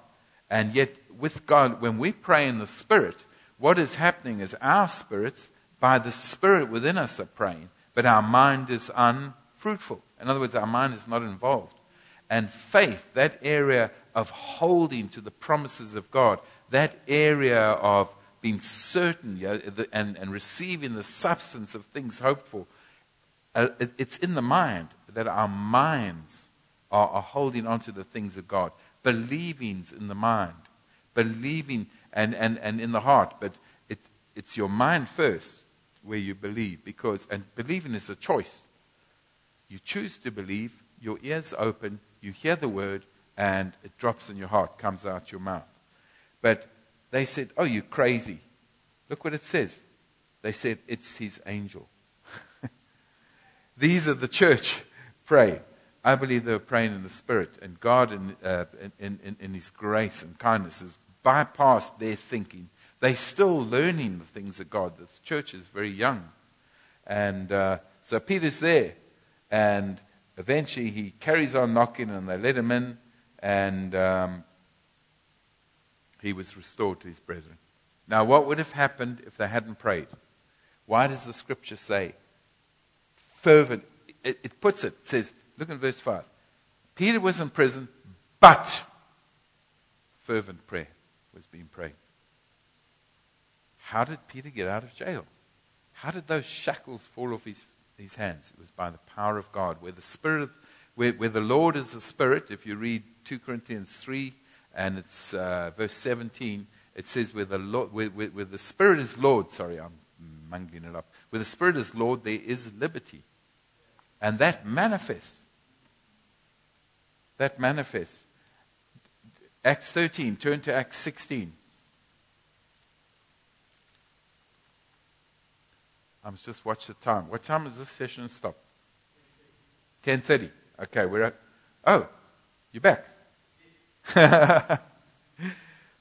And yet, with God, when we pray in the Spirit, what is happening is our spirits, by the Spirit within us, are praying, but our mind is unfruitful. In other words, our mind is not involved. And faith, that area of holding to the promises of God, that area of being certain you know, and, and receiving the substance of things hoped for. Uh, it, it's in the mind that our minds are, are holding on to the things of God. Believing's in the mind. Believing and, and, and in the heart. But it, it's your mind first where you believe. Because, and believing is a choice. You choose to believe, your ears open, you hear the word, and it drops in your heart, comes out your mouth. But they said, Oh, you're crazy. Look what it says. They said, It's his angel. These are the church pray. I believe they were praying in the Spirit, and God, in, uh, in, in, in His grace and kindness, has bypassed their thinking. They're still learning the things of God. The church is very young. And uh, so Peter's there, and eventually he carries on knocking, and they let him in, and um, he was restored to his brethren. Now, what would have happened if they hadn't prayed? Why does the scripture say fervent? It, it puts it, it says, look at verse 5. Peter was in prison, but fervent prayer was being prayed. How did Peter get out of jail? How did those shackles fall off his, his hands? It was by the power of God. Where the Spirit, where, where the Lord is the Spirit, if you read 2 Corinthians 3, and it's uh, verse 17. It says, where the, Lord, where, where, where the Spirit is Lord, sorry, I'm mangling it up. Where the Spirit is Lord, there is liberty. And that manifests. That manifests. Acts 13, turn to Acts 16. I must just watch the time. What time is this session stop? 10.30. Okay, we're at... Oh, you're back.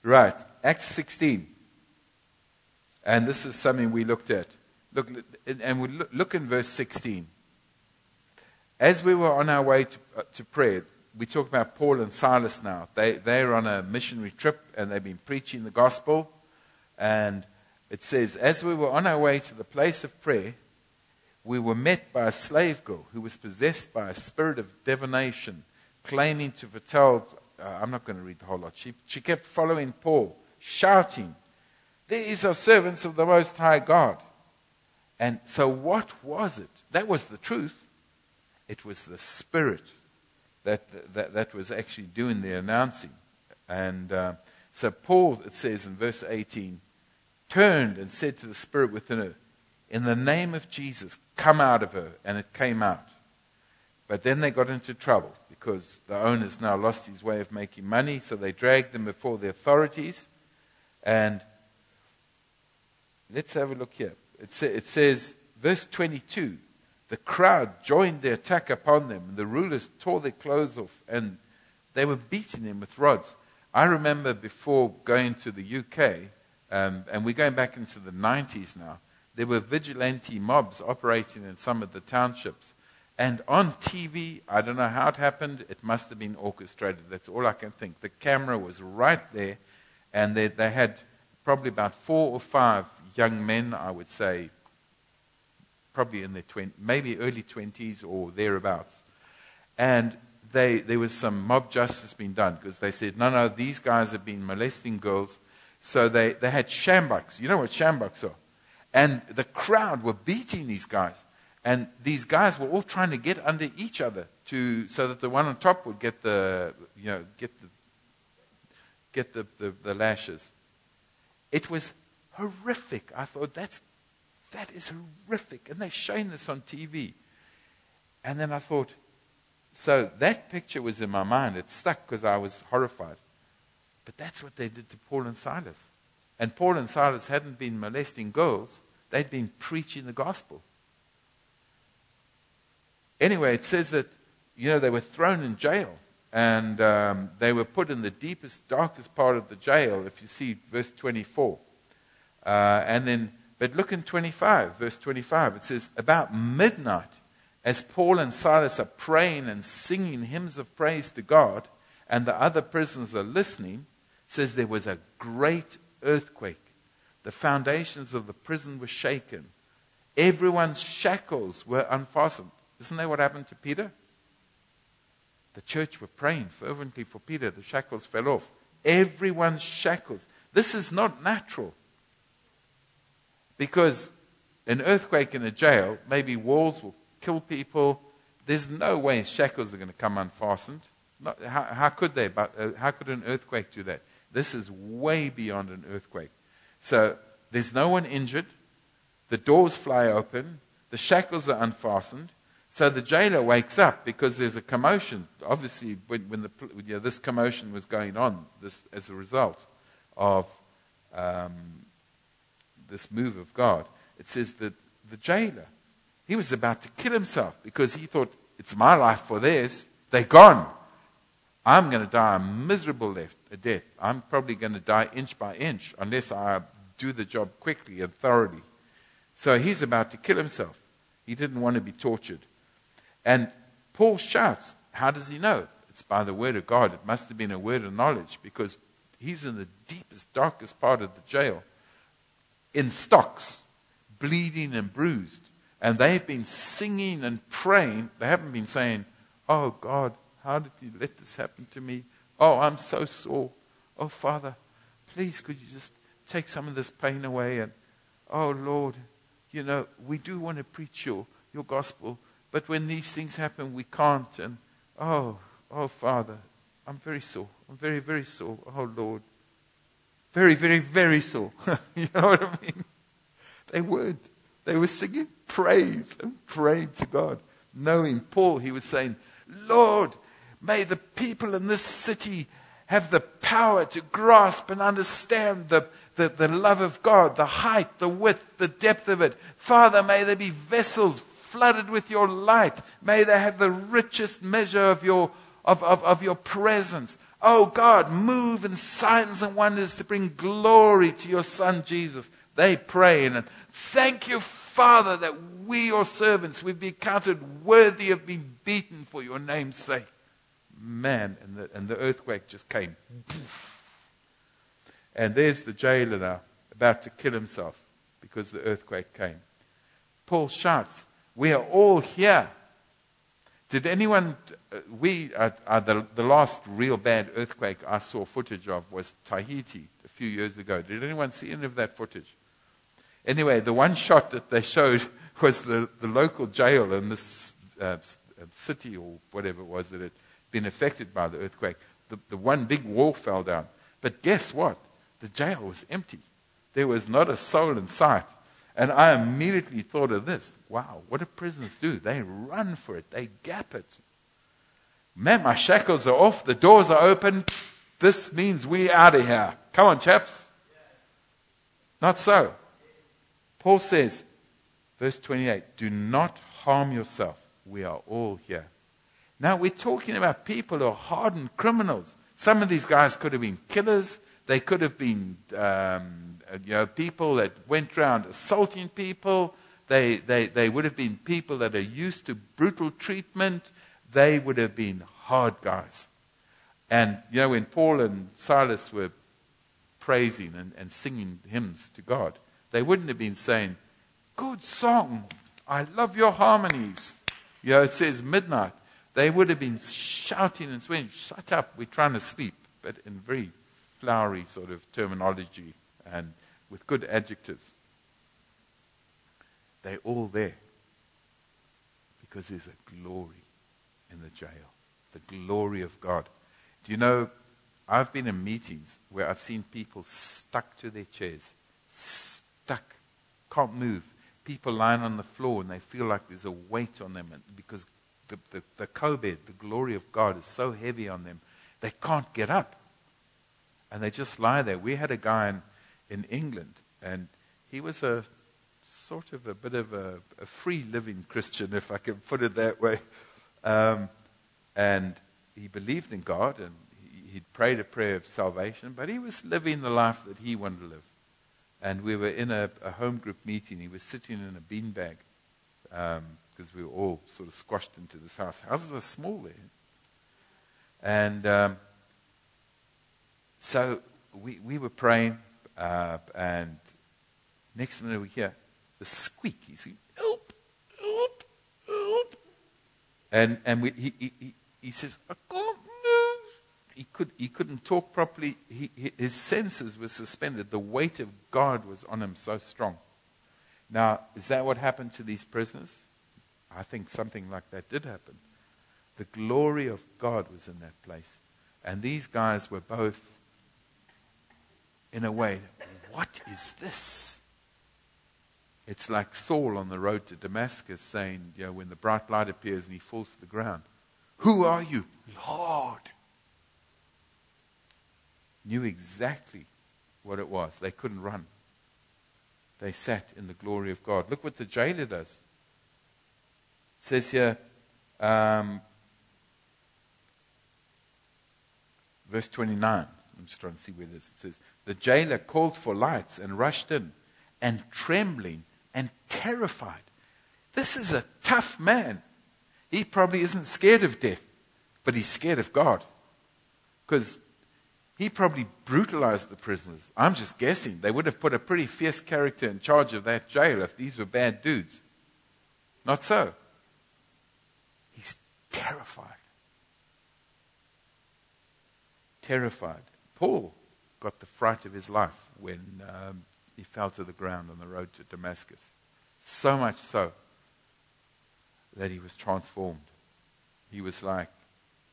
right. Acts 16. And this is something we looked at. Look, and we look in verse 16. As we were on our way to, uh, to prayer, we talk about Paul and Silas now. They, they're on a missionary trip and they've been preaching the gospel. And it says, As we were on our way to the place of prayer, we were met by a slave girl who was possessed by a spirit of divination, claiming to foretell. Uh, I'm not going to read the whole lot. She, she kept following Paul, shouting, These are servants of the Most High God. And so, what was it? That was the truth. It was the spirit that, that, that was actually doing the announcing. And uh, so, Paul, it says in verse 18, turned and said to the spirit within her, In the name of Jesus, come out of her. And it came out. But then they got into trouble because the owner's now lost his way of making money, so they dragged them before the authorities. And let's have a look here. It, sa- it says, verse 22 the crowd joined the attack upon them. and The rulers tore their clothes off and they were beating them with rods. I remember before going to the UK, um, and we're going back into the 90s now, there were vigilante mobs operating in some of the townships. And on TV, I don't know how it happened, it must have been orchestrated. That's all I can think. The camera was right there, and they, they had probably about four or five young men, I would say, probably in their 20, maybe early 20s or thereabouts. And they, there was some mob justice being done because they said, no, no, these guys have been molesting girls. So they, they had sjamboks. You know what sjamboks are? And the crowd were beating these guys. And these guys were all trying to get under each other to, so that the one on top would get the, you know, get the, get the, the, the lashes. It was horrific. I thought, that's, that is horrific. And they're showing this on TV. And then I thought, so that picture was in my mind. It stuck because I was horrified. But that's what they did to Paul and Silas. And Paul and Silas hadn't been molesting girls, they'd been preaching the gospel. Anyway, it says that, you know, they were thrown in jail. And um, they were put in the deepest, darkest part of the jail, if you see verse 24. Uh, and then, but look in 25, verse 25. It says, About midnight, as Paul and Silas are praying and singing hymns of praise to God, and the other prisoners are listening, says there was a great earthquake. The foundations of the prison were shaken. Everyone's shackles were unfastened. Isn't that what happened to Peter? The church were praying fervently for Peter. The shackles fell off. Everyone's shackles. This is not natural. Because an earthquake in a jail, maybe walls will kill people. There's no way shackles are going to come unfastened. Not, how, how, could they? But, uh, how could an earthquake do that? This is way beyond an earthquake. So there's no one injured. The doors fly open. The shackles are unfastened. So the jailer wakes up because there's a commotion. Obviously, when, when the, you know, this commotion was going on this, as a result of um, this move of God, it says that the jailer, he was about to kill himself because he thought, it's my life for theirs. They're gone. I'm going to die a miserable death. I'm probably going to die inch by inch unless I do the job quickly and thoroughly. So he's about to kill himself. He didn't want to be tortured. And Paul shouts, How does he know? It's by the word of God. It must have been a word of knowledge because he's in the deepest, darkest part of the jail in stocks, bleeding and bruised. And they've been singing and praying. They haven't been saying, Oh God, how did you let this happen to me? Oh, I'm so sore. Oh, Father, please could you just take some of this pain away? And, oh, Lord, you know, we do want to preach your, your gospel, but when these things happen, we can't. And, oh, oh, Father, I'm very sore. I'm very, very sore. Oh, Lord. Very, very, very sore. you know what I mean? They would. They were singing praise and praying to God. Knowing Paul, he was saying, Lord, May the people in this city have the power to grasp and understand the, the, the love of God, the height, the width, the depth of it. Father, may they be vessels flooded with your light. May they have the richest measure of your, of, of, of your presence. Oh God, move in signs and wonders to bring glory to your Son Jesus. They pray and thank you, Father, that we, your servants, we've been counted worthy of being beaten for your name's sake. Man, and the, and the earthquake just came. And there's the jailer now, about to kill himself because the earthquake came. Paul shouts, We are all here. Did anyone, uh, we, uh, uh, the, the last real bad earthquake I saw footage of was Haiti a few years ago. Did anyone see any of that footage? Anyway, the one shot that they showed was the, the local jail in this uh, uh, city or whatever it was that had been affected by the earthquake. The, the one big wall fell down. But guess what? The jail was empty. There was not a soul in sight. And I immediately thought of this. Wow, what do prisoners do? They run for it. They gap it. Man, my shackles are off. The doors are open. This means we're out of here. Come on, chaps. Not so. Paul says, verse 28, do not harm yourself. We are all here. Now we're talking about people who are hardened criminals. Some of these guys could have been killers. They could have been um, Uh, you know, people that went around assaulting people. They, they, they would have been people that are used to brutal treatment. They would have been hard guys. And, you know, when Paul and Silas were praising and, and singing hymns to God, they wouldn't have been saying, Good song. I love your harmonies. You know, it says midnight. They would have been shouting and swearing, Shut up, we're trying to sleep, but in very flowery sort of terminology and with good adjectives. They're all there because there's a glory in the jail, the glory of God. Do you know, I've been in meetings where I've seen people stuck to their chairs, stuck, can't move. People lying on the floor and they feel like there's a weight on them because the, the, the kavod, the glory of God, is so heavy on them, they can't get up. And they just lie there. We had a guy in in England. And he was a sort of a bit of a, a free living Christian, if I can put it that way. Um, and he believed in God and he, he'd prayed a prayer of salvation, but he was living the life that he wanted to live. And we were in a, a home group meeting. He was sitting in a beanbag because um, we were all sort of squashed into this house. Houses are small there. And um, so we, we were praying, uh, and next minute we hear the squeak. He's going, help, help, help. And, and we, he, he, he says, I can't move. He, could, he couldn't talk properly. He, his senses were suspended. The weight of God was on him so strong. Now, is that what happened to these prisoners? I think something like that did happen. The glory of God was in that place. And these guys were both in a way, what is this? It's like Saul on the road to Damascus saying, you know, when the bright light appears and he falls to the ground, Who are you? Lord. Knew exactly what it was. They couldn't run. They sat in the glory of God. Look what the jailer does. It says here, um, verse 29. I'm just trying to see where this it says. The jailer called for lights and rushed in, and trembling and terrified. This is a tough man. He probably isn't scared of death, but he's scared of God. Because he probably brutalized the prisoners. I'm just guessing. They would have put a pretty fierce character in charge of that jail if these were bad dudes. Not so. He's terrified. Terrified. Paul got the fright of his life when um, he fell to the ground on the road to Damascus. So much so that he was transformed. He was like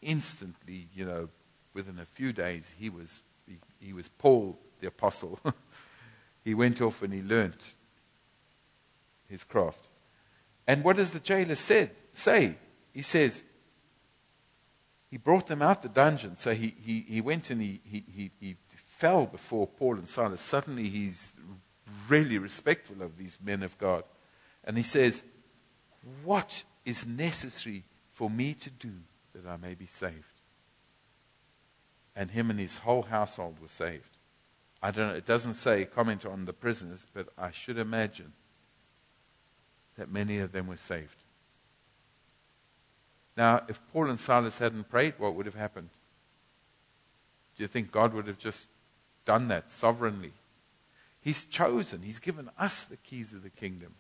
instantly, you know, within a few days, he was, he, he was Paul the apostle. he went off and he learnt his craft. And what does the jailer said, say? He says, he brought them out the dungeon. So he, he, he went and he, he, he, he fell before Paul and Silas. Suddenly he's really respectful of these men of God. And he says, What is necessary for me to do that I may be saved? And him and his whole household were saved. I don't know, it doesn't say comment on the prisoners, but I should imagine that many of them were saved. Now, if Paul and Silas hadn't prayed, what would have happened? Do you think God would have just done that sovereignly? He's chosen, He's given us the keys of the kingdom.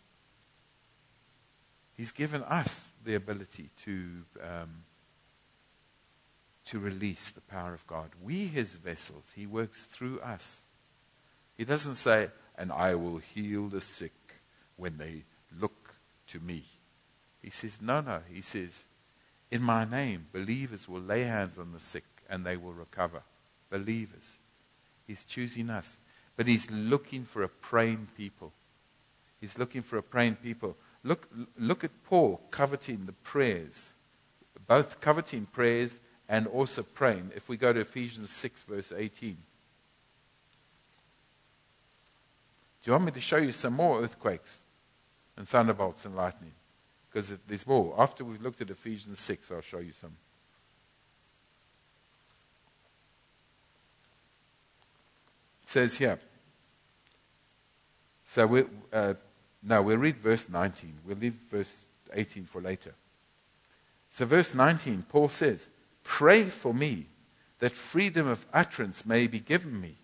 He's given us the ability to, um, to release the power of God. We, His vessels, He works through us. He doesn't say, and I will heal the sick when they look to me. He says, no, no. He says, in my name, believers will lay hands on the sick and they will recover. Believers. He's choosing us. But he's looking for a praying people. He's looking for a praying people. Look, look at Paul coveting the prayers, both coveting prayers and also praying. If we go to Ephesians 6, verse 18. Do you want me to show you some more earthquakes and thunderbolts and lightning? Because there's more. After we've looked at Ephesians 6, I'll show you some. It says here. So we uh, now we'll read verse 19. We'll leave verse 18 for later. So verse 19, Paul says, "Pray for me that freedom of utterance may be given me,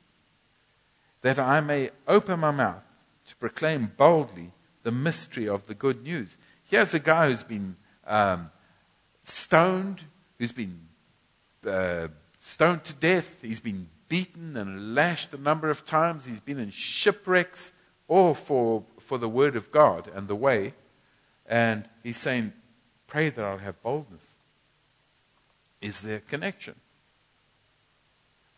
that I may open my mouth to proclaim boldly the mystery of the good news." Here's a guy who's been um, stoned, who's been uh, stoned to death. He's been beaten and lashed a number of times. He's been in shipwrecks, all for, for the word of God and the way. And he's saying, Pray that I'll have boldness. Is there a connection?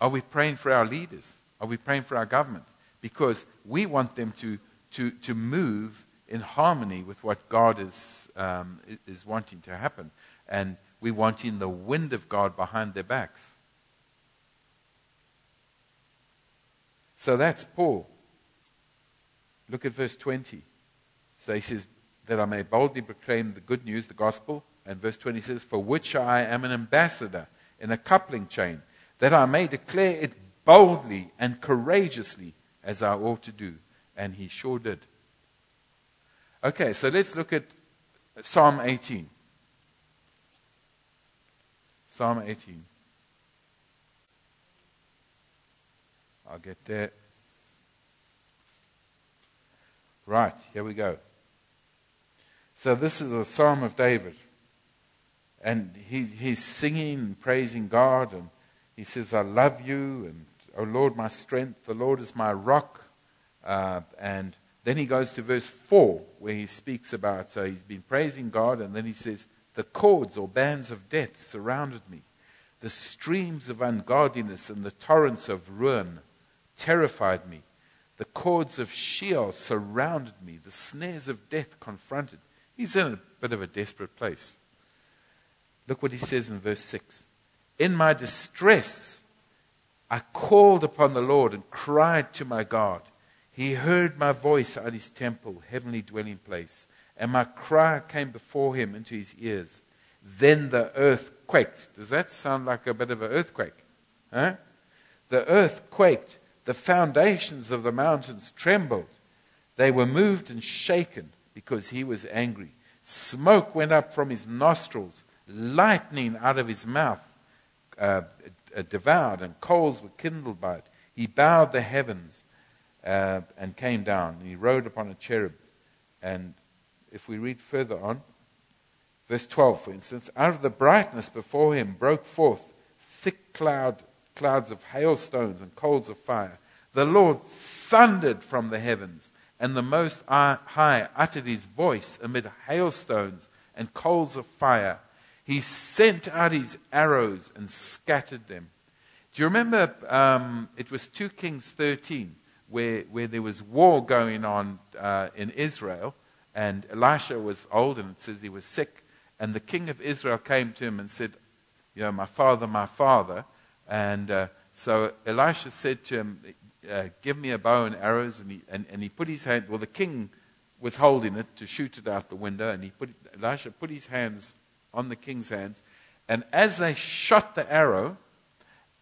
Are we praying for our leaders? Are we praying for our government? Because we want them to, to, to move in harmony with what God is, um, is wanting to happen. And we want in the wind of God behind their backs. So that's Paul. Look at verse 20. So he says, That I may boldly proclaim the good news, the gospel. And verse 20 says, For which I am an ambassador in a coupling chain, that I may declare it boldly and courageously as I ought to do. And he sure did. Okay, so let's look at Psalm 18. Psalm 18. I'll get there. Right, here we go. So this is a psalm of David. And he, he's singing and praising God. And he says, I love you. And, O Lord, my strength. The Lord is my rock. Uh, and then he goes to verse 4, where he speaks about, so he's been praising God, and then he says, The cords or bands of death surrounded me. The streams of ungodliness and the torrents of ruin terrified me. The cords of Sheol surrounded me. The snares of death confronted. He's in a bit of a desperate place. Look what he says in verse 6. In my distress, I called upon the Lord and cried to my God. He heard my voice at his temple, heavenly dwelling place, and my cry came before him into his ears. Then the earth quaked. Does that sound like a bit of an earthquake? Huh? The earth quaked. The foundations of the mountains trembled. They were moved and shaken because he was angry. Smoke went up from his nostrils, lightning out of his mouth uh, uh, devoured, and coals were kindled by it. He bowed the heavens uh, and came down. And he rode upon a cherub. And if we read further on, verse 12, for instance, out of the brightness before him broke forth thick cloud, clouds of hailstones and coals of fire. The Lord thundered from the heavens, and the Most High uttered his voice amid hailstones and coals of fire. He sent out his arrows and scattered them. Do you remember? Um, it was 2 Kings 13 where, where there was war going on uh, in Israel, and Elisha was old, and it says he was sick. And the king of Israel came to him and said, You know, my father, my father. And uh, so Elisha said to him, uh, Give me a bow and arrows. And he, and, and he put his hand, well, the king was holding it to shoot it out the window, and he put, Elisha put his hands on the king's hands. And as they shot the arrow,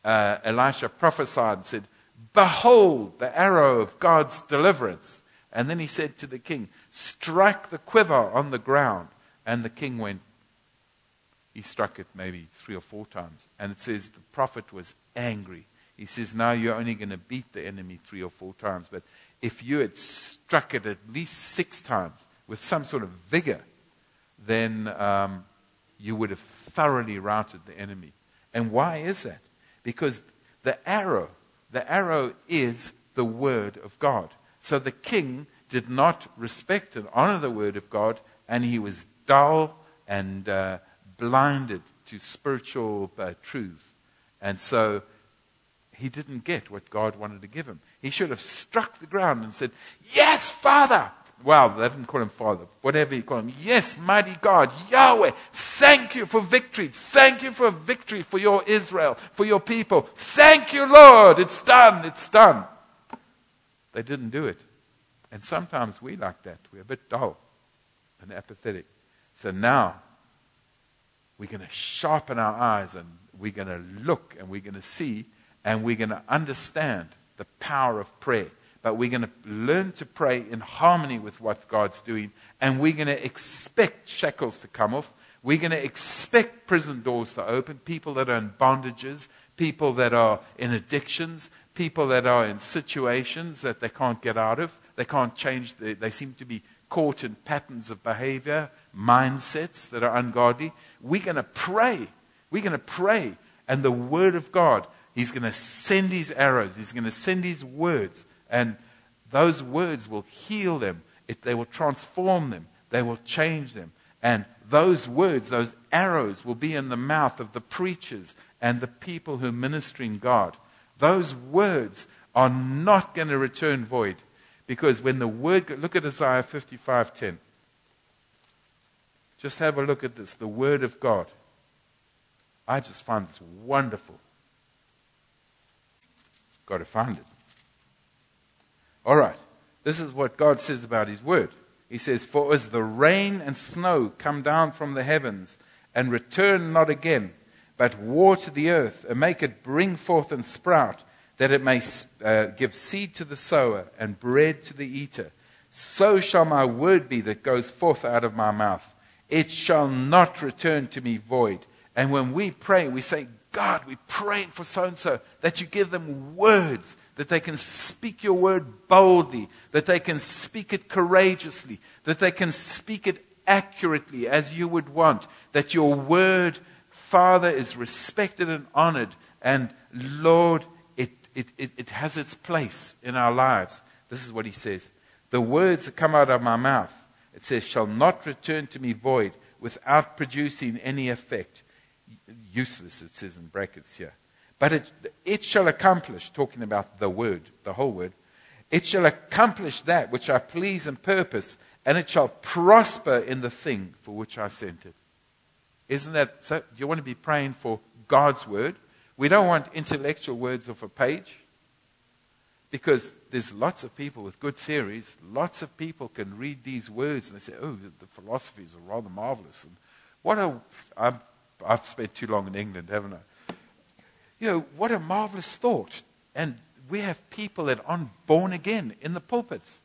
uh, Elisha prophesied and said, Behold the arrow of God's deliverance. And then he said to the king, Strike the quiver on the ground. And the king went, he struck it maybe three or four times. And it says the prophet was angry. He says, Now you're only going to beat the enemy three or four times. But if you had struck it at least six times with some sort of vigor, then um, you would have thoroughly routed the enemy. And why is that? Because the arrow, the arrow is the word of God. So the king did not respect and honor the word of God, and he was dull and uh, blinded to spiritual uh, truths. And so he didn't get what God wanted to give him. He should have struck the ground and said, Yes, Father! Well, they didn't call him Father, whatever he called him. Yes, mighty God, Yahweh, thank you for victory. Thank you for victory for your Israel, for your people. Thank you, Lord. It's done. It's done. They didn't do it. And sometimes we like that. We're a bit dull and apathetic. So now we're going to sharpen our eyes and we're going to look and we're going to see and we're going to understand the power of prayer. But we're going to learn to pray in harmony with what God's doing, and we're going to expect shackles to come off. We're going to expect prison doors to open, people that are in bondages, people that are in addictions, people that are in situations that they can't get out of. They can't change, they, they seem to be caught in patterns of behavior, mindsets that are ungodly. We're going to pray. We're going to pray. And the Word of God, He's going to send His arrows, He's going to send His words and those words will heal them. It, they will transform them. They will change them. And those words, those arrows, will be in the mouth of the preachers and the people who are ministering God. Those words are not going to return void. Because when the word, look at Isaiah 55:10. Just have a look at this, the word of God. I just find this wonderful. Got to find it. All right. This is what God says about His word. He says, For as the rain and snow come down from the heavens and return not again, but water the earth and make it bring forth and sprout, that it may uh, give seed to the sower and bread to the eater, so shall my word be that goes forth out of my mouth. It shall not return to me void. And when we pray, we say, God, we're praying for so and so, that you give them words that they can speak your word boldly, that they can speak it courageously, that they can speak it accurately as you would want, that your word, Father, is respected and honored, and Lord, it, it, it, it has its place in our lives. This is what he says. The words that come out of my mouth, it says, shall not return to me void without producing any effect. Useless, it says in brackets here. But it, it shall accomplish, talking about the word, the whole word, it shall accomplish that which I please and purpose, and it shall prosper in the thing for which I sent it. Isn't that so? Do you want to be praying for God's word? We don't want intellectual words off a page because there's lots of people with good theories. Lots of people can read these words and they say, oh, the philosophies are rather marvelous. And what a, I'm, I've spent too long in England, haven't I? You know, what a marvelous thought. And we have people that aren't born again in the pulpits.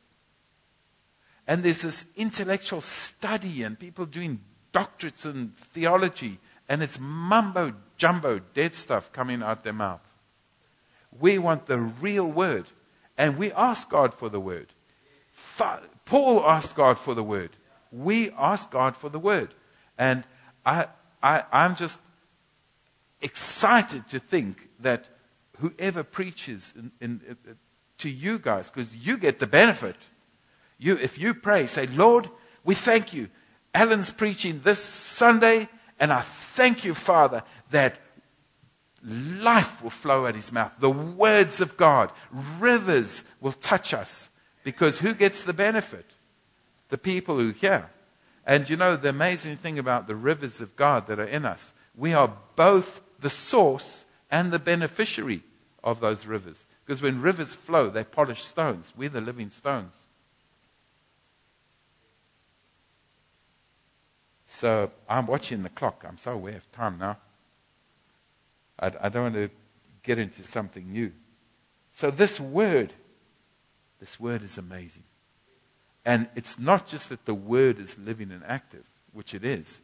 And there's this intellectual study and people doing doctorates in theology, and it's mumbo jumbo, dead stuff coming out their mouth. We want the real word, and we ask God for the word. Paul asked God for the word. We ask God for the word. And I, I, I'm just excited to think that whoever preaches in, in, in, uh, to you guys, because you get the benefit. You, if you pray, say, Lord, we thank you. Alan's preaching this Sunday, and I thank you, Father, that life will flow out his mouth. The words of God, rivers will touch us. Because who gets the benefit? The people who hear. And you know, the amazing thing about the rivers of God that are in us, we are both the source and the beneficiary of those rivers. Because when rivers flow, they polish stones. We're the living stones. So I'm watching the clock. I'm so aware of time now. I, I don't want to get into something new. So this word, this word is amazing. And it's not just that the word is living and active, which it is.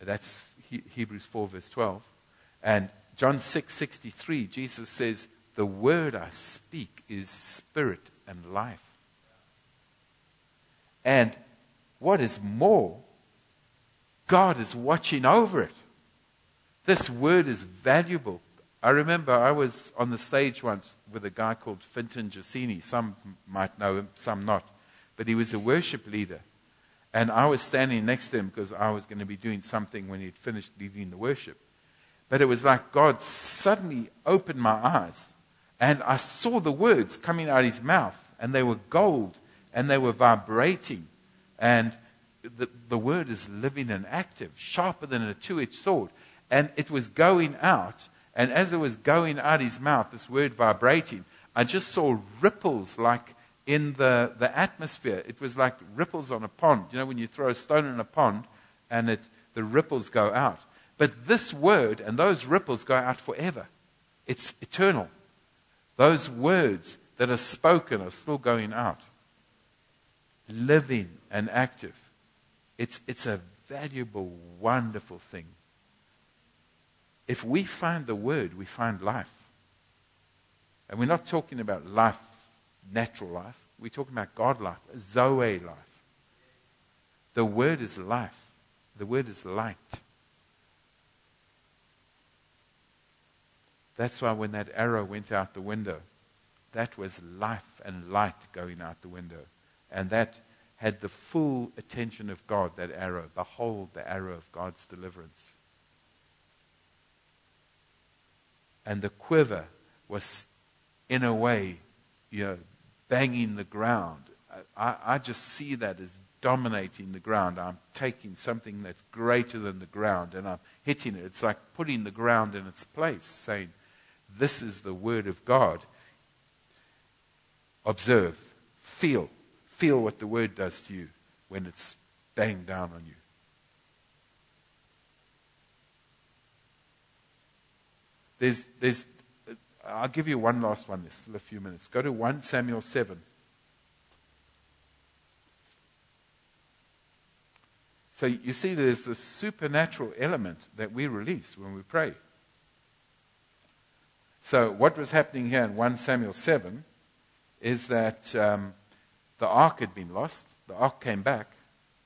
That's Hebrews 4, verse 12. And John 6, 63, Jesus says, The word I speak is spirit and life. And what is more, God is watching over it. This word is valuable. I remember I was on the stage once with a guy called Fintan Giacchini. Some might know him, some not. But he was a worship leader. And I was standing next to him because I was going to be doing something when he'd finished leading the worship. But it was like God suddenly opened my eyes. And I saw the words coming out of his mouth. And they were gold. And they were vibrating. And the, the word is living and active, sharper than a two edged sword. And it was going out. And as it was going out of his mouth, this word vibrating, I just saw ripples like in the, the atmosphere. It was like ripples on a pond. You know, when you throw a stone in a pond and it, the ripples go out. But this word and those ripples go out forever. It's eternal. Those words that are spoken are still going out. Living and active. It's, it's a valuable, wonderful thing. If we find the word, we find life. And we're not talking about life, natural life. We're talking about God life, Zoe life. The word is life. The word is light. That's why when that arrow went out the window, that was life and light going out the window. And that had the full attention of God, that arrow. Behold, the arrow of God's deliverance. And the quiver was, in a way, you know, banging the ground. I, I just see that as dominating the ground. I'm taking something that's greater than the ground and I'm hitting it. It's like putting the ground in its place, saying, This is the Word of God. Observe, feel, feel what the Word does to you when it's banged down on you. There's, there's, I'll give you one last one. There's still a few minutes. Go to 1 Samuel 7. So you see, there's this supernatural element that we release when we pray. So what was happening here in 1 Samuel 7 is that um, the ark had been lost. The ark came back,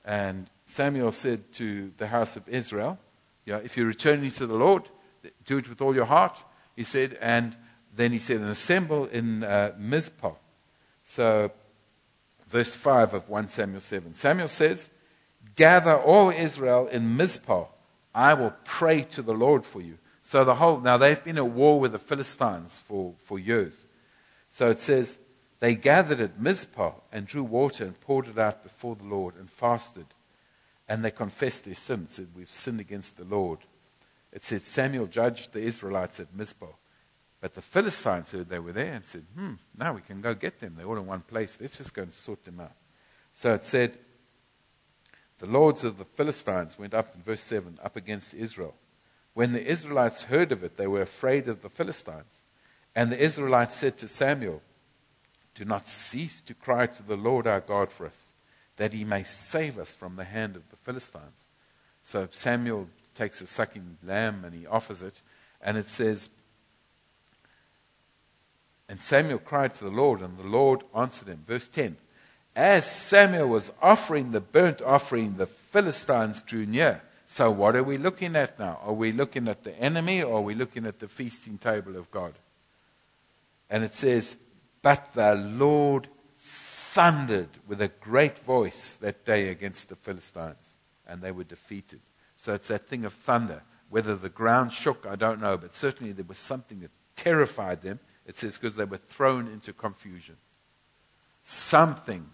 and Samuel said to the house of Israel, yeah, if you're returning to the Lord, do it with all your heart. He said, and then he said, and assemble in uh, Mizpah. So, verse 5 of 1 Samuel 7. Samuel says, Gather all Israel in Mizpah. I will pray to the Lord for you. So the whole, now they've been at war with the Philistines for, for years. So it says, they gathered at Mizpah and drew water and poured it out before the Lord and fasted. And they confessed their sins, said, We've sinned against the Lord. It said, Samuel judged the Israelites at Mizpah. But the Philistines heard they were there and said, hmm, now we can go get them. They're all in one place. Let's just go and sort them out. So it said, the lords of the Philistines went up in verse 7 up against Israel. When the Israelites heard of it, they were afraid of the Philistines. And the Israelites said to Samuel, Do not cease to cry to the Lord our God for us, that he may save us from the hand of the Philistines. So Samuel takes a sucking lamb and he offers it. And it says, and Samuel cried to the Lord, and the Lord answered him. Verse 10 As Samuel was offering the burnt offering, the Philistines drew near. So, what are we looking at now? Are we looking at the enemy or are we looking at the feasting table of God? And it says, But the Lord thundered with a great voice that day against the Philistines, and they were defeated. So, it's that thing of thunder. Whether the ground shook, I don't know, but certainly there was something that terrified them it says, because they were thrown into confusion. Something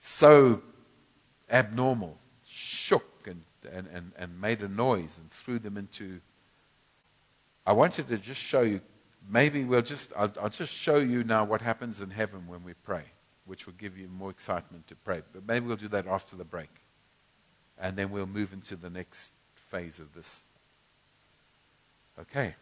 so abnormal shook and, and, and, and made a noise and threw them into. I wanted to just show you, maybe we'll just, I'll, I'll just show you now what happens in heaven when we pray, which will give you more excitement to pray. But maybe we'll do that after the break. And then we'll move into the next phase of this. Okay.